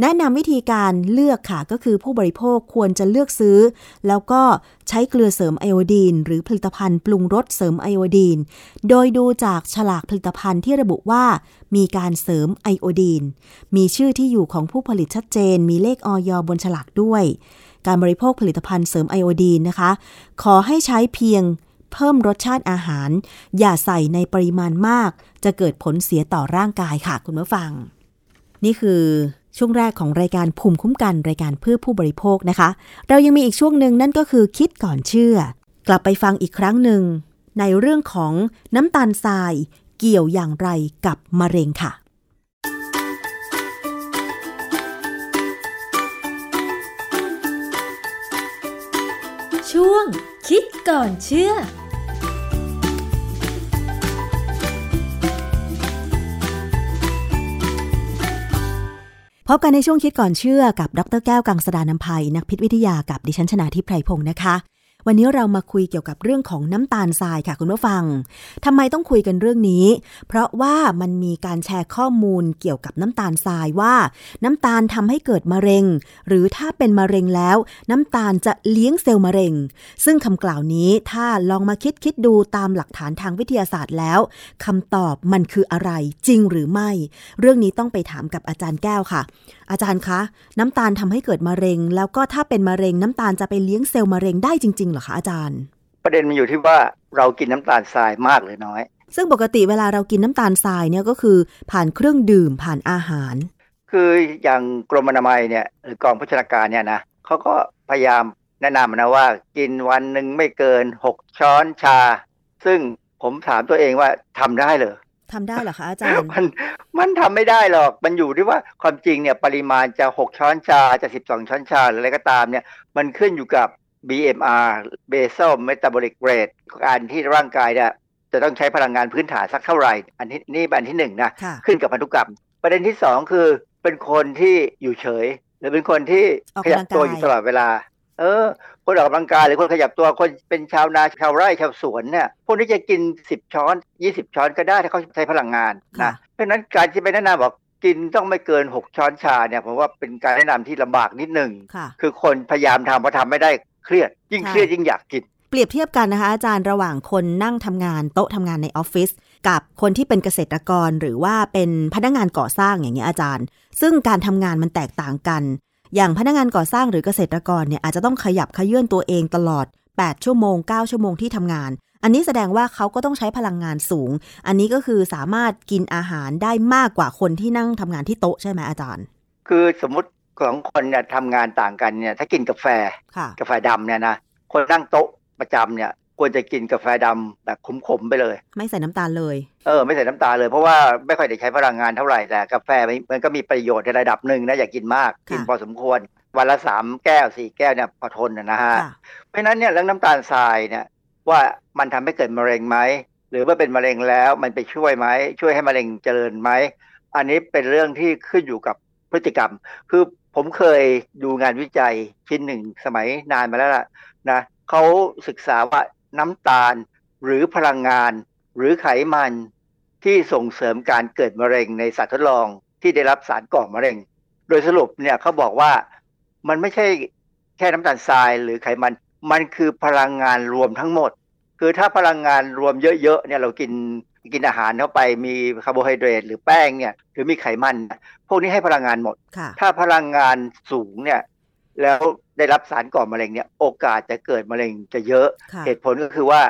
แนะนำวิธีการเลือกค่ะ ก็คือผู้บริโภคควรจะเลือกซื้อ แล้วก็ใช้เกลือเสริมไอโอดีน หรือผลิตภัณฑ์ปรุงรสเสริมไอโอดีน โดยดูจากฉลากผลิตภัณฑ์ที่ระบุว่ามีการเสริมไอโอดีน มีชื่อที่อยู่ของผู้ผลิตชัดเจน มีเลขออยบนฉลากด้วย การบริโภคผลิตภัณฑ์เสริมไอโอดีนนะคะ ขอให้ใช้เพียงเพิ่มรสชาติอาหาร อย่าใส่ในปริมาณมาก จะเกิดผลเสียต่อร่างกายค่ะคุณผู้ฟัง นี่คือช่วงแรกของรายการภูมิคุ้มกันรายการเพื่อผู้บริโภคนะคะ เรายังมีอีกช่วงหนึ่งนั่นก็คือคิดก่อนเชื่อ กลับไปฟังอีกครั้งหนึ่งในเรื่องของน้ำตาลทรายเกี่ยวอย่างไรกับมะเร็งค่ะ ช่วง คิดก่อนเชื่อพบกันในช่วงคิดก่อนเชื่อกับ ดรแก้วกังสดานนภัย นักพิษวิทยากับดิฉันชนาทิพไพรพงศ์นะคะ วันนี้เรามาคุยเกี่ยวกับเรื่องของน้ำตาลทรายค่ะคุณผู้ฟังทำไมต้องคุยกันเรื่องนี้ เพราะว่ามันมีการแชร์ข้อมูลเกี่ยวกับน้ำตาลทรายว่า น้ำตาลทำให้เกิดมะเร็ง หรือถ้าเป็นมะเร็งแล้ว น้ำตาลจะเลี้ยงเซลล์มะเร็ง ซึ่งคำกล่าวนี้ถ้าลองมาคิดคิดดูตามหลักฐานทางวิทยาศาสตร์แล้วคำตอบมันคืออะไรจริงหรือไม่ เรื่องนี้ต้องไปถามกับอาจารย์แก้วค่ะ อาจารย์คะ น้ำตาลทำให้เกิดมะเร็ง แล้วก็ถ้าเป็นมะเร็งน้ำตาลจะไปเลี้ยงเซลล์มะเร็งได้จริงเหรอคะอาจารย์ ประเด็นมันอยู่ที่ว่าเรากินน้ำตาลทรายมากหรือน้อย ซึ่งปกติเวลาเรากินน้ำตาลทรายเนี่ยก็คือผ่านเครื่องดื่มผ่านอาหาร คืออย่างกรมอนามัยเนี่ยหรือกองพัฒนาการเนี่ยนะเขาก็พยายามแนะนำนะว่า กินวันหนึ่งไม่เกินหกช้อนชา ซึ่งผมถามตัวเองว่าทำได้เหรอทำได้เหรอคะอาจารย์ มันมันทำไม่ได้หรอก มันอยู่ที่ว่าความจริงเนี่ยปริมาณจะหกช้อนชาจะสิบสองช้อนชาหรืออะไรก็ตามเนี่ย มันขึ้นอยู่กับ BMR basal metabolic rate การที่ร่างกายเนี่ยจะต้องใช้พลังงานพื้นฐานสักเท่าไหร่ อันนี้นี่อันที่หนึ่งนะค่ะขึ้นกับพันธุกรรม ประเด็นที่สองคือเป็นคนที่อยู่เฉย หรือเป็นคนที่ออกขยักำลังกายตัวอยู่ตลอดเวลา เออ คนออกกำลังกายหรือคนขยับตัวคนเป็นชาวนาชาวไร่ชาวสวนเนี่ยพวกนี้จะกินสิบช้อนยี่สิบช้อนก็ได้ถ้าเขาใช้พลังงานค่ะนะเพราะฉะนั้นการที่ไปแนะนำบอกกินต้องไม่เกินหกช้อนชาเนี่ยผมว่าเป็นการแนะนำที่ลำบากนิดหนึ่งค่ะคือคนพยายามทำพอทำไม่ได้ เครียด ยิ่งค่ะเครียดยิ่งอยากกิน เปรียบเทียบกันนะคะอาจารย์ระหว่างคนนั่งทำงานโต๊ะทำงานในออฟฟิศกับคนที่เป็นเกษตรกรหรือว่าเป็นพนักงานก่อสร้างอย่างเงี้ยอาจารย์ ซึ่งการทำงานมันแตกต่างกัน อย่างพนักงานก่อสร้างหรือเกษตรกรเนี่ยอาจจะต้องขยับขยื่นตัวเองตลอด 8 ชั่วโมง 9 ชั่วโมงที่ทำงาน อันนี้แสดงว่าเขาก็ต้องใช้พลังงานสูง อันนี้ก็คือสามารถกินอาหารได้มากกว่าคนที่นั่งทำงานที่โต๊ะใช่ไหมอาจารย์ คือสมมุติ ของคนเนี่ยทำงานต่างกันเนี่ยถ้ากินกาแฟค่ะกาแฟดำเนี่ยนะคนนั่งโต๊ะประจำเนี่ยควรจะกินกาแฟดำแบบขมๆไปเลย ไม่ใส่น้ำตาลเลยเออไม่ใส่น้ำตาลเลยเพราะว่าไม่ค่อยได้ใช้พลังงานเท่าไหร่แต่กาแฟมันมันก็มีประโยชน์ในระดับหนึ่งนะอย่ากินมากค่ะกินพอสมควร วันละสามแก้วสี่แก้วเนี่ยพอทนนะนะฮะค่ะเพราะฉะนั้นเนี่ยเรื่องน้ำตาลทรายเนี่ยว่ามันทำให้เกิดมะเร็งไหมหรือว่าเป็นมะเร็งแล้วมันไปช่วยไหมช่วยให้มะเร็งเจริญไหมอันนี้เป็นเรื่องที่ขึ้นอยู่กับพฤติกรรม คือ ผมเคยดูงานวิจัยชิ้นหนึ่งสมัยนานมาแล้วล่ะนะเขาศึกษาว่าน้ำตาลหรือพลังงาน หรือไขมันที่ส่งเสริมการเกิดมะเร็งในสัตว์ทดลองที่ได้รับสารก่อมะเร็ง โดยสรุปเนี่ยเขาบอกว่ามันไม่ใช่แค่น้ำตาลทรายหรือไขมัน มันคือพลังงานรวมทั้งหมด คือถ้าพลังงานรวมเยอะๆเนี่ยเรากินกินอาหารเข้าไปมีคาร์โบไฮเดรตหรือแป้งเนี่ยหรือมีไขมัน พวกนี้ให้พลังงานหมดค่ะถ้าพลังงานสูงเนี่ยแล้วได้รับสารก่อมะเร็งเนี่ยโอกาสจะเกิดมะเร็งจะเยอะค่ะเหตุผลก็คือว่า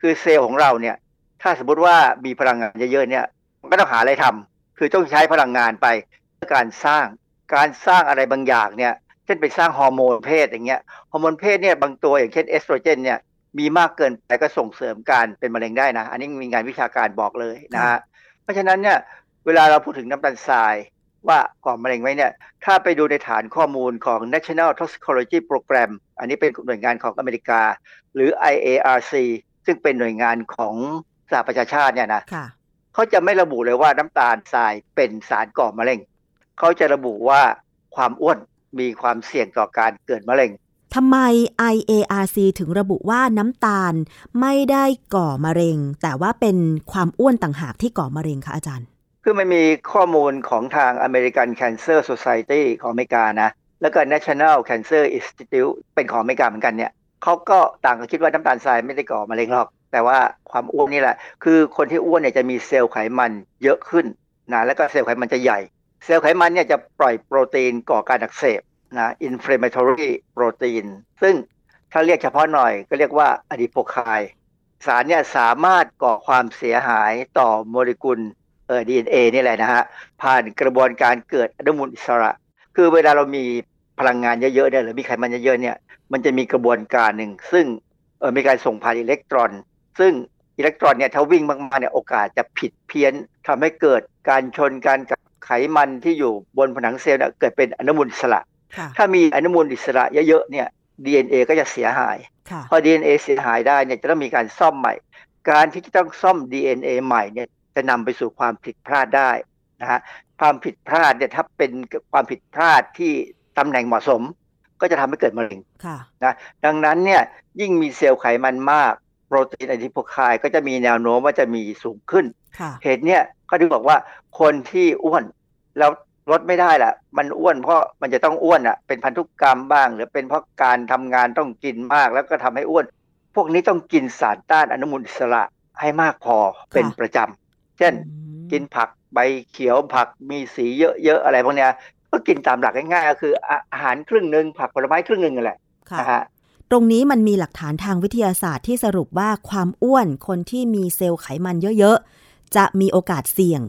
คือเซลล์ของเราเนี่ยถ้าสมมติว่ามีพลังงานเยอะๆเนี่ยมันก็ต้องหาอะไรทำคือต้องใช้พลังงานไปเพื่อการสร้างการสร้างอะไรบางอย่างเนี่ยเช่นไปสร้างฮอร์โมนเพศอย่างเงี้ยฮอร์โมนเพศเนี่ยบางตัวอย่างเช่นเอสโตรเจนเนี่ย มีมากเกินไปก็ส่งเสริมการเป็นมะเร็งได้นะ อันนี้มีงานวิชาการบอกเลยนะฮะเพราะฉะนั้นเนี่ยเวลาเราพูดถึงน้ำตาลทรายว่าก่อมะเร็งไหมเนี่ย ถ้าไปดูในฐานข้อมูลของ National Toxicology Program อันนี้เป็นหน่วยงานของอเมริกา หรือ IARC ซึ่งเป็นหน่วยงานของสหประชาชาติเนี่ยนะค่ะเขาจะไม่ระบุเลยว่าน้ำตาลทรายเป็นสารก่อมะเร็ง เขาจะระบุว่าความอ้วนมีความเสี่ยงต่อการเกิดมะเร็ง ทำไม IARC ถึงระบุว่าน้ำตาลไม่ได้ก่อมะเร็ง แต่ว่าเป็นความอ้วนต่างหากที่ก่อมะเร็งคะอาจารย์ คือมันมีข้อมูลของทาง American Cancer Society ของอเมริกานะ แล้วก็ National Cancer Institute เป็นของอเมริกาเหมือนกันเนี่ยเขาก็ต่างก็คิดว่าน้ำตาลทรายไม่ได้ก่อมะเร็งหรอก แต่ว่าความอ้วนนี่แหละ คือคนที่อ้วนเนี่ยจะมีเซลล์ไขมันเยอะขึ้นนะแล้วก็เซลล์ไขมันจะใหญ่ เซลล์ไขมันเนี่ยจะปล่อยโปรตีนก่อการอักเสบ นะ inflammatory protein ซึ่งถ้าเรียกเฉพาะหน่อยก็เรียกว่าอะดิโพไคสารเนี่ยสามารถก่อความเสียหายต่อโมเลกุลเอ่อ DNA นี่แหละนะฮะ ผ่านกระบวนการเกิดอนุมูลอิสระ คือเวลาเรามีพลังงานเยอะๆเนี่ยหรือมีไขมันเยอะๆเนี่ยมันจะมีกระบวนการหนึ่ง ซึ่งเออมีการส่งผ่านอิเล็กตรอน ซึ่งอิเล็กตรอนเนี่ยถ้าวิ่งมากๆเนี่ยโอกาสจะผิดเพี้ยนทำให้เกิดการชนกันกับไขมันที่อยู่บนผนังเซลล์เนี่ยเกิดเป็นอนุมูลอิสระ ถ้ามีอนุมูลอิสระเยอะๆเนี่ย DNA ก็จะเสียหายค่ะพอ DNA เสียหายได้เนี่ยจะต้องมีการซ่อมใหม่ การที่จะต้องซ่อม DNA ใหม่เนี่ยจะนำไปสู่ความผิดพลาดได้นะฮะความผิดพลาดเนี่ยถ้าเป็นความผิดพลาดที่ตำแหน่งเหมาะสม ก็จะทำให้เกิดมะเร็งค่ะนะดังนั้นเนี่ยยิ่งมีเซลล์ไขมันมาก โปรตีนอะดิโพไคก็จะมีแนวโน้มว่าจะมีสูงขึ้นค่ะเหตุเนี่ยเขาถึงบอกว่าคนที่อ้วนแล้ว ลดไม่ได้แหละมันอ้วนเพราะมันจะต้องอ้วนอะ เป็นพันธุกรรมบ้าง หรือเป็นเพราะการทำงานต้องกินมากแล้วก็ทำให้อ้วน พวกนี้ต้องกินสารต้านอนุมูลอิสระให้มากพอเป็นประจำเช่น กินผักใบเขียวผักมีสีเยอะๆอะไรพวกเนี้ยก็กินตามหลักง่ายๆก็คืออาหารครึ่งหนึ่งผักผลไม้ครึ่งหนึ่งนั่นแหละค่ะนะฮะตรงนี้มันมีหลักฐานทางวิทยาศาสตร์ที่สรุปว่าความอ้วนคนที่มีเซลล์ไขมันเยอะๆ จะมีโอกาสเสี่ยง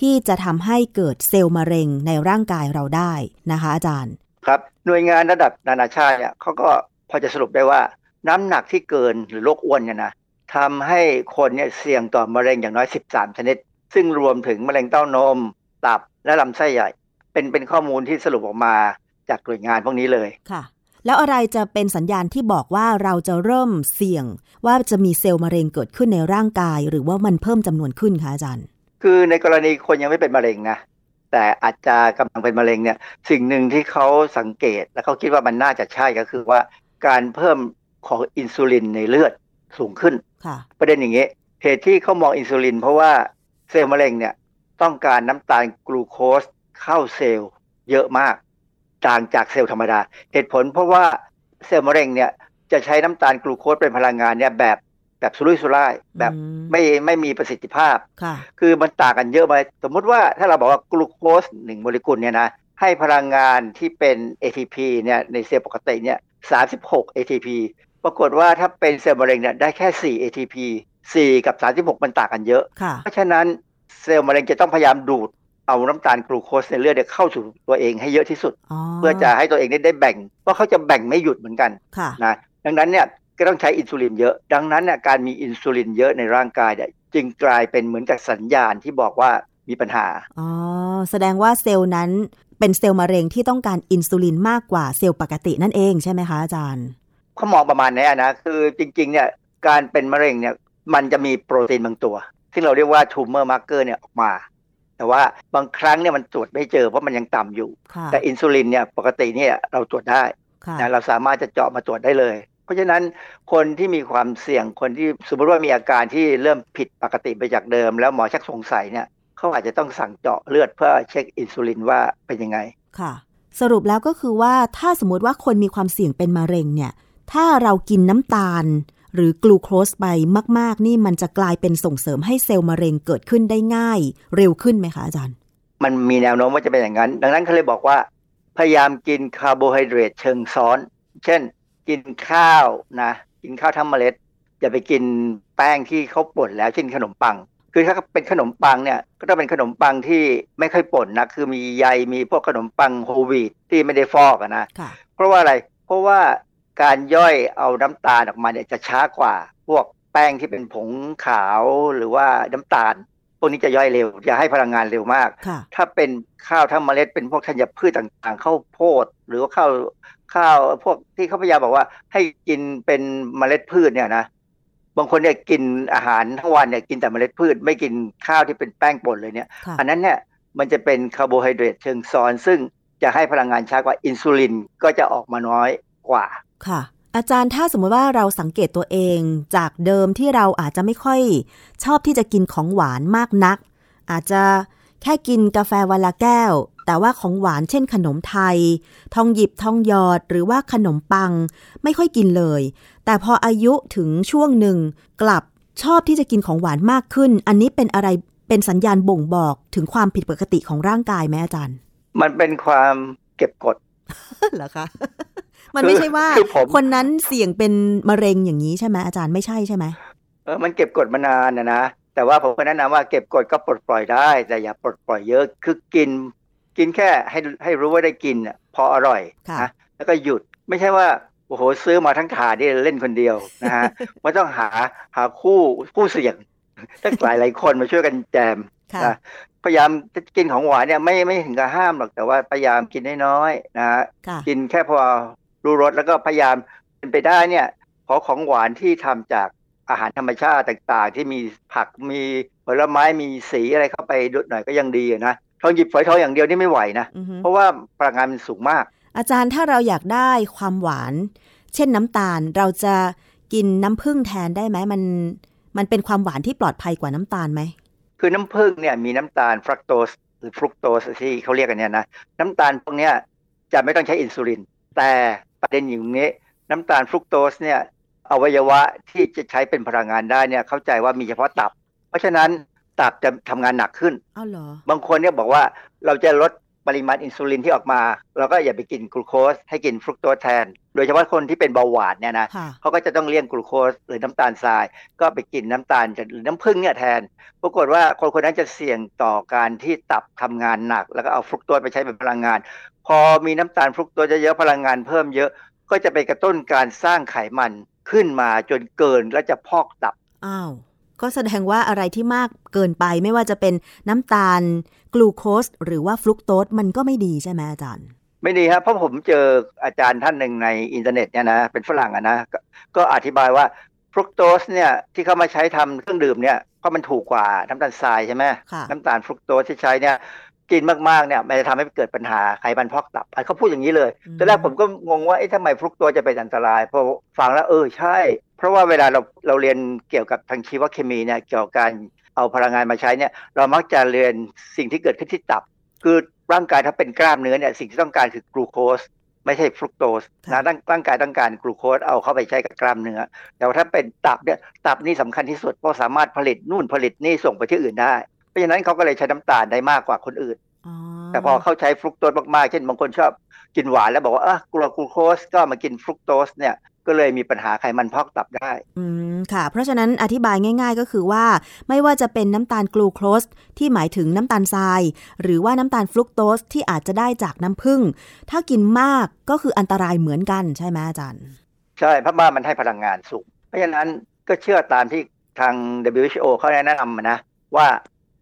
ที่จะทำให้เกิดเซลล์มะเร็งในร่างกายเราได้นะคะอาจารย์ ครับ หน่วยงานระดับนานาชาติเนี่ยเขาก็พอจะสรุปได้ว่าน้ำหนักที่เกินหรือโรคอ้วนเนี่ยนะทำให้คนเนี่ยเสี่ยงต่อมะเร็งอย่างน้อย 13 ชนิด ซึ่งรวมถึงมะเร็งเต้านม ตับและลำไส้ใหญ่ เป็นเป็นข้อมูลที่สรุปออกมาจากหน่วยงานพวกนี้เลยค่ะ แล้วอะไรจะเป็นสัญญาณที่บอกว่าเราจะเริ่มเสี่ยง ว่าจะมีเซลล์มะเร็งเกิดขึ้นในร่างกาย หรือว่ามันเพิ่มจำนวนขึ้นคะอาจารย์ คือในกรณีคนยังไม่เป็นมะเร็งนะแต่อาจจะกำลังเป็นมะเร็งเนี่ยสิ่งหนึ่งที่เขาสังเกตและเขาคิดว่ามันน่าจะใช่ก็คือว่าการเพิ่มของอินซูลินในเลือดสูงขึ้นค่ะประเด็นอย่างนี้เหตุที่เขามองอินซูลิน เพราะว่าเซลล์มะเร็งเนี่ยต้องการน้ำตาลกลูโคสเข้าเซลล์เยอะมาก ต่างจากเซลล์ธรรมดา เหตุผลเพราะว่าเซลล์มะเร็งเนี่ยจะใช้น้ำตาลกลูโคสเป็นพลังงานเนี่ยแบบ แบบสุรุ่ยสุร่ายแบบอืมไม่ไม่มีประสิทธิภาพค่ะคือมันต่างกันเยอะไหมสมมุติว่าถ้าเราบอกว่ากลูโคสหนึ่งโมเลกุลเนี่ยนะให้พลังงานที่เป็น ATP เนี่ยในเซลล์ปกติเนี่ย36 ATP ปรากฏว่าถ้าเป็นเซลล์มะเร็งเนี่ยได้แค่ 4 ATP 4 กับ 36 มันต่างกันเยอะค่ะเพราะฉะนั้นเซลล์มะเร็งจะต้องพยายามดูดเอาน้ำตาลกลูโคสในเลือดเนี่ยเข้าสู่ตัวเองให้เยอะที่สุดอ๋อเพื่อจะให้ตัวเองได้ได้แบ่งเพราะเขาจะแบ่งไม่หยุดเหมือนกันค่ะนะดังนั้นเนี่ย ก็ต้องใช้อินซูลินเยอะ ดังนั้นเนี่ยการมีอินซูลินเยอะในร่างกายเนี่ยจึงกลายเป็นเหมือนกับสัญญาณที่บอกว่ามีปัญหา อ๋อ แสดงว่าเซลล์นั้นเป็นเซลล์มะเร็งที่ต้องการอินซูลินมากกว่าเซลล์ปกตินั่นเองใช่ไหมคะอาจารย์เขามองประมาณนี้นะ คือจริงๆเนี่ยการเป็นมะเร็งเนี่ยมันจะมีโปรตีนบางตัว ที่เราเรียกว่า tumor marker เนี่ยออกมา แต่ว่าบางครั้งเนี่ยมันตรวจไม่เจอเพราะมันยังต่ำอยู่ค่ะแต่อินซูลินเนี่ยปกติเนี่ยเราตรวจได้ค่ะนะเราสามารถจะเจาะมาตรวจได้เลย เพราะฉะนั้นคนที่มีความเสี่ยงคนที่สมมติว่ามีอาการที่เริ่มผิดปกติไปจากเดิม แล้วหมอชักสงสัยเนี่ยเขาอาจจะต้องสั่งเจาะเลือดเพื่อเช็คอินซูลินว่าเป็นยังไงค่ะ สรุปแล้วก็คือว่าถ้าสมมติว่าคนมีความเสี่ยงเป็นมะเร็งเนี่ย ถ้าเรากินน้ำตาล หรือกลูโคสไปมาก ๆ นี่มันจะกลายเป็นส่งเสริมให้เซลล์มะเร็งเกิดขึ้นได้ง่าย เร็วขึ้นไหมคะอาจารย์ มันมีแนวโน้มว่าจะเป็นอย่างนั้น ดังนั้นเขาเลยบอกว่า พยายามกินคาร์โบไฮเดรตเชิงซ้อน เช่น กินข้าวนะ กินข้าวทั้งเมล็ด อย่าไปกินแป้งที่เขาป่นแล้วเช่นขนมปัง คือถ้าเป็นขนมปังเนี่ยก็ต้องเป็นขนมปังที่ไม่ค่อยป่นนะคือมีใยมีพวกขนมปังโฮลวีตที่ไม่ได้ฟอกอะนะค่ะเพราะว่าอะไรเพราะว่าการย่อยเอาน้ำตาลออกมาเนี่ยจะช้ากว่า พวกแป้งที่เป็นผงขาวหรือว่าน้ำตาลพ วกนี้จะย่อยเร็ว จะให้พลังงานเร็วมากค่ะถ้าเป็นข้าวทั้งเมล็ดเป็นพวกธัญพืชต่างๆข้าวโพด หรือว่าข้าวข้าวพวกที่เขาพยายามบอกว่า ให้กินเป็นเมล็ดพืชเนี่ยนะบางคนเนี่ยกินอาหารทั้งวันเนี่ยกินแต่เมล็ดพืช ไม่กินข้าวที่เป็นแป้งป่นเลยเนี่ยค่ะอันนั้นเนี่ยมันจะเป็นคาร์โบไฮเดรตเชิงซ้อน ซึ่งจะให้พลังงานช้ากว่าอินซูลินก็จะออกมาน้อยกว่าค่ะ อาจารย์ถ้าสมมติว่าเราสังเกตตัวเองจากเดิมที่เราอาจจะไม่ค่อย ชอบที่จะกินของหวานมากนัก อาจจะแค่กินกาแฟวันละแก้ว แต่ว่าของหวานเช่นขนมไทย ทองหยิบทองหยอดหรือว่าขนมปัง ไม่ค่อยกินเลย แต่พออายุถึงช่วงหนึ่ง กลับชอบที่จะกินของหวานมากขึ้น อันนี้เป็นอะไรเป็นสัญญาณบ่งบอกถึงความผิดปกติของร่างกายไหมอาจารย์ มันเป็นความเก็บกดเหรอคะ มันไม่ใช่ว่าคือผมคนนั้นเสี่ยงเป็นมะเร็งอย่างนี้ใช่ไหมอาจารย์ไม่ใช่ใช่ไหมเออมันเก็บกดมานานนะนะแต่ว่าผมก็แนะนำว่าเก็บกดก็ปลดปล่อยได้ แต่อย่าปลดปล่อยเยอะคือกิน กินแค่ให้ให้รู้ว่าได้กินน่ะพออร่อยค่ะนะแล้วก็หยุดไม่ใช่ว่าโอ้โหซื้อมาทั้งถาดนี่เล่นคนเดียวนะฮะมันต้องหาหาคู่คู่เสี่ยงตั้งหลายหลายๆคนมาช่วยกันแจมค่ะนะพยายามจะกินของหวานเนี่ยไม่ไม่ถึงกับห้ามหรอกแต่ว่าพยายามกินน้อยๆนะฮะค่ะกินแค่พอ รู้รสแล้วก็พยายามเป็นไปได้เนี่ย ขอของหวานที่ทำจากอาหารธรรมชาติต่างๆ ที่มีผักมีผลไม้มีสีอะไรเข้าไปด้วยหน่อยก็ยังดีอะนะทองหยิบฝอยทองอย่างเดียวนี่ไม่ไหวนะอือฮึเพราะว่าพลังงานมันสูงมาก อาจารย์ถ้าเราอยากได้ความหวาน เช่นน้ำตาลเราจะกินน้ำผึ้งแทนได้ไหมมัน มันเป็นความหวานที่ปลอดภัยกว่าน้ำตาลไหมคือน้ำผึ้งเนี่ยมีน้ำตาลฟรักโตสหรือฟรุกโตสที่เขาเรียกกันเนี่ยนะ น้ำตาลพวกเนี้ยจะไม่ต้องใช้อินซูลิน แต่ประเด็นอยู่ตรงนี้ น้ำตาลฟรุกโตสเนี่ยอวัยวะที่จะใช้เป็นพลังงานได้เนี่ยเข้าใจว่ามีเฉพาะตับ เพราะฉะนั้นตับจะทำงานหนักขึ้นอ้าวเหรอบางคนเนี่ยบอกว่าเราจะลด ปริมาณอินซูลินที่ออกมา เราก็อย่าไปกินกลูโคสให้กินฟรุกโตสแทน โดยเฉพาะคนที่เป็นเบาหวานเนี่ยนะค่ะเขาก็จะต้องเลี่ยงกลูโคสหรือน้ำตาลทราย ก็ไปกินน้ำตาลหรือน้ำผึ้งเนี่ยแทน ปรากฏว่าคนคนนั้นจะเสี่ยงต่อการที่ตับทำงานหนัก แล้วก็เอาฟรุกโตสไปใช้เป็นพลังงาน พอมีน้ำตาลฟรุกโตสเยอะๆพลังงานเพิ่มเยอะก็จะไปกระตุ้นการสร้างไขมันขึ้นมาจนเกินแล้วจะพอกตับอ้าว ก็แสดงว่าอะไรที่มากเกินไปไม่ว่าจะเป็นน้ำตาล กลูโคส หรือว่าฟรุกโตสมันก็ไม่ดีใช่ไหมอาจารย์ ไม่ดีครับเพราะผมเจออาจารย์ท่านหนึ่งในอินเทอร์เน็ตเนี่ยนะเป็นฝรั่งอะนะก็ก็อธิบายว่าฟรุกโตสเนี่ยที่เขามาใช้ทำเครื่องดื่มเนี่ยเพราะมันถูกกว่าน้ำตาลทรายใช่ไหมค่ะน้ำตาลฟรุกโตสที่ใช้เนี่ยกินมากๆเนี่ยมันจะทำให้เกิดปัญหาไขมันพอกตับอะเขาพูดอย่างนี้เลยอืมตอนแรกผมก็งงว่าเอ๊ะทำไมฟรุกโตสจะเป็นอันตรายพอฟังแล้วเออใช่ เพราะว่าเวลาเราเราเรียนเกี่ยวกับทางชีวเคมีเนี่ยเกี่ยวกับการเอาพลังงานมาใช้เนี่ยเรามักจะเรียนสิ่งที่เกิดขึ้นที่ตับ คือร่างกายถ้าเป็นกล้ามเนื้อเนี่ยสิ่งที่ต้องการคือกลูโคสไม่ใช่ฟรุกโตสค่ะนะร่างร่างกายต้องการกลูโคสเอาเข้าไปใช้กับกล้ามเนื้อแต่ว่าถ้าเป็นตับเนี่ยตับนี่สำคัญที่สุดเพราะสามารถผลิตนู่นผลิตนี่ส่งไปที่อื่นได้ เพราะฉะนั้นเขาก็เลยใช้น้ำตาลได้มากกว่าคนอื่นอ๋อแต่พอเขาใช้ฟรุกโตสมากๆ เช่นบางคนชอบกินหวานแล้วบอกว่าอะกลัวกลูโคสก็มากินฟรุกโตสเนี่ย ก็เลยมีปัญหาไขมันพอกตับได้ อืมค่ะ เพราะฉะนั้นอธิบายง่าย ๆ ก็คือว่า ไม่ว่าจะเป็นน้ำตาลกลูโคสที่หมายถึงน้ำตาลทราย หรือว่าน้ำตาลฟรุกโตสที่อาจจะได้จากน้ำผึ้งถ้ากินมากก็คืออันตรายเหมือนกันใช่ไหมอาจารย์ ใช่เพราะว่ามันให้พลังงานสูง เพราะฉะนั้นก็เชื่อตามที่ทาง WHO เขาแนะนำนะว่า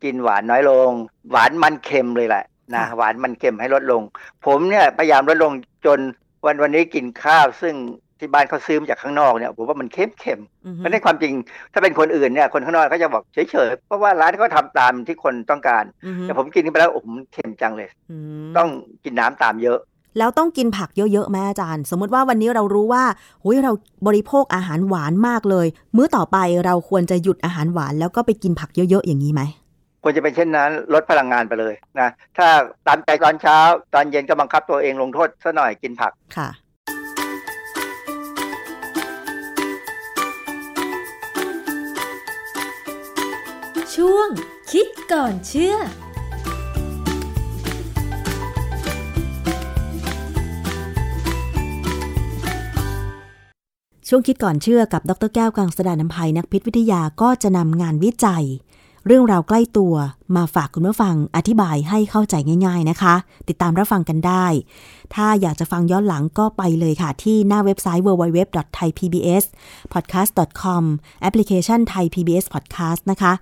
กินหวานน้อยลง หวานมันเค็มเลยแหละนะค่ะหวานมันเค็มให้ลดลง ผมเนี่ยพยายามลดลงจนวันวันนี้กินข้าวซึ่ง ที่บ้านเขาซื้อมาจากข้างนอกเนี่ยผมว่ามันเค็มเค็มอือฮึไม่ได้ความจริงถ้าเป็นคนอื่นเนี่ยคนข้างนอกเขาจะบอกเฉยๆเพราะว่าร้านเขาทำตามที่คนต้องการอือฮึแต่ผมกินเข้าไปแล้วโอ้โหมันเค็มจังเลยอืมต้องกินน้ำตามเยอะ แล้วต้องกินผักเยอะๆไหมอาจารย์ สมมติว่าวันนี้เรารู้ว่าหุยเราบริโภคอาหารหวานมากเลย มื้อต่อไปเราควรจะหยุดอาหารหวานแล้วก็ไปกินผักเยอะๆอย่างนี้ไหมควรจะเป็นเช่นนั้นลดพลังงานไปเลยนะถ้าตามใจตอนเช้า ตอนเย็นก็บังคับตัวเองลงโทษซะหน่อยกินผัก ช่วง คิดก่อนเชื่อช่วงคิดก่อนเชื่อกับ ดรแก้วกังสดานนภัยนักพิษวิทยาก็จะนำงานวิจัย เรื่องราวใกล้ตัวมาฝากคุณผู้ฟังอธิบายให้เข้าใจง่าย ๆนะคะ ติดตามรับฟังกันได้ ถ้าอยากจะฟังย้อนหลังก็ไปเลยค่ะ ที่หน้าเว็บไซต์ www.thaipbspodcast.com แอปพลิเคชัน Thai PBS Podcast นะคะ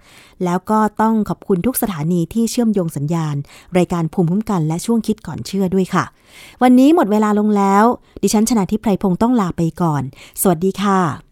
แล้วก็ต้องขอบคุณทุกสถานีที่เชื่อมโยงสัญญาณ รายการภูมิคุ้มกันและช่วงคิดก่อนเชื่อด้วยค่ะ วันนี้หมดเวลาลงแล้ว ดิฉันชนะทิพไพรพงศ์ต้องลาไปก่อน สวัสดีค่ะ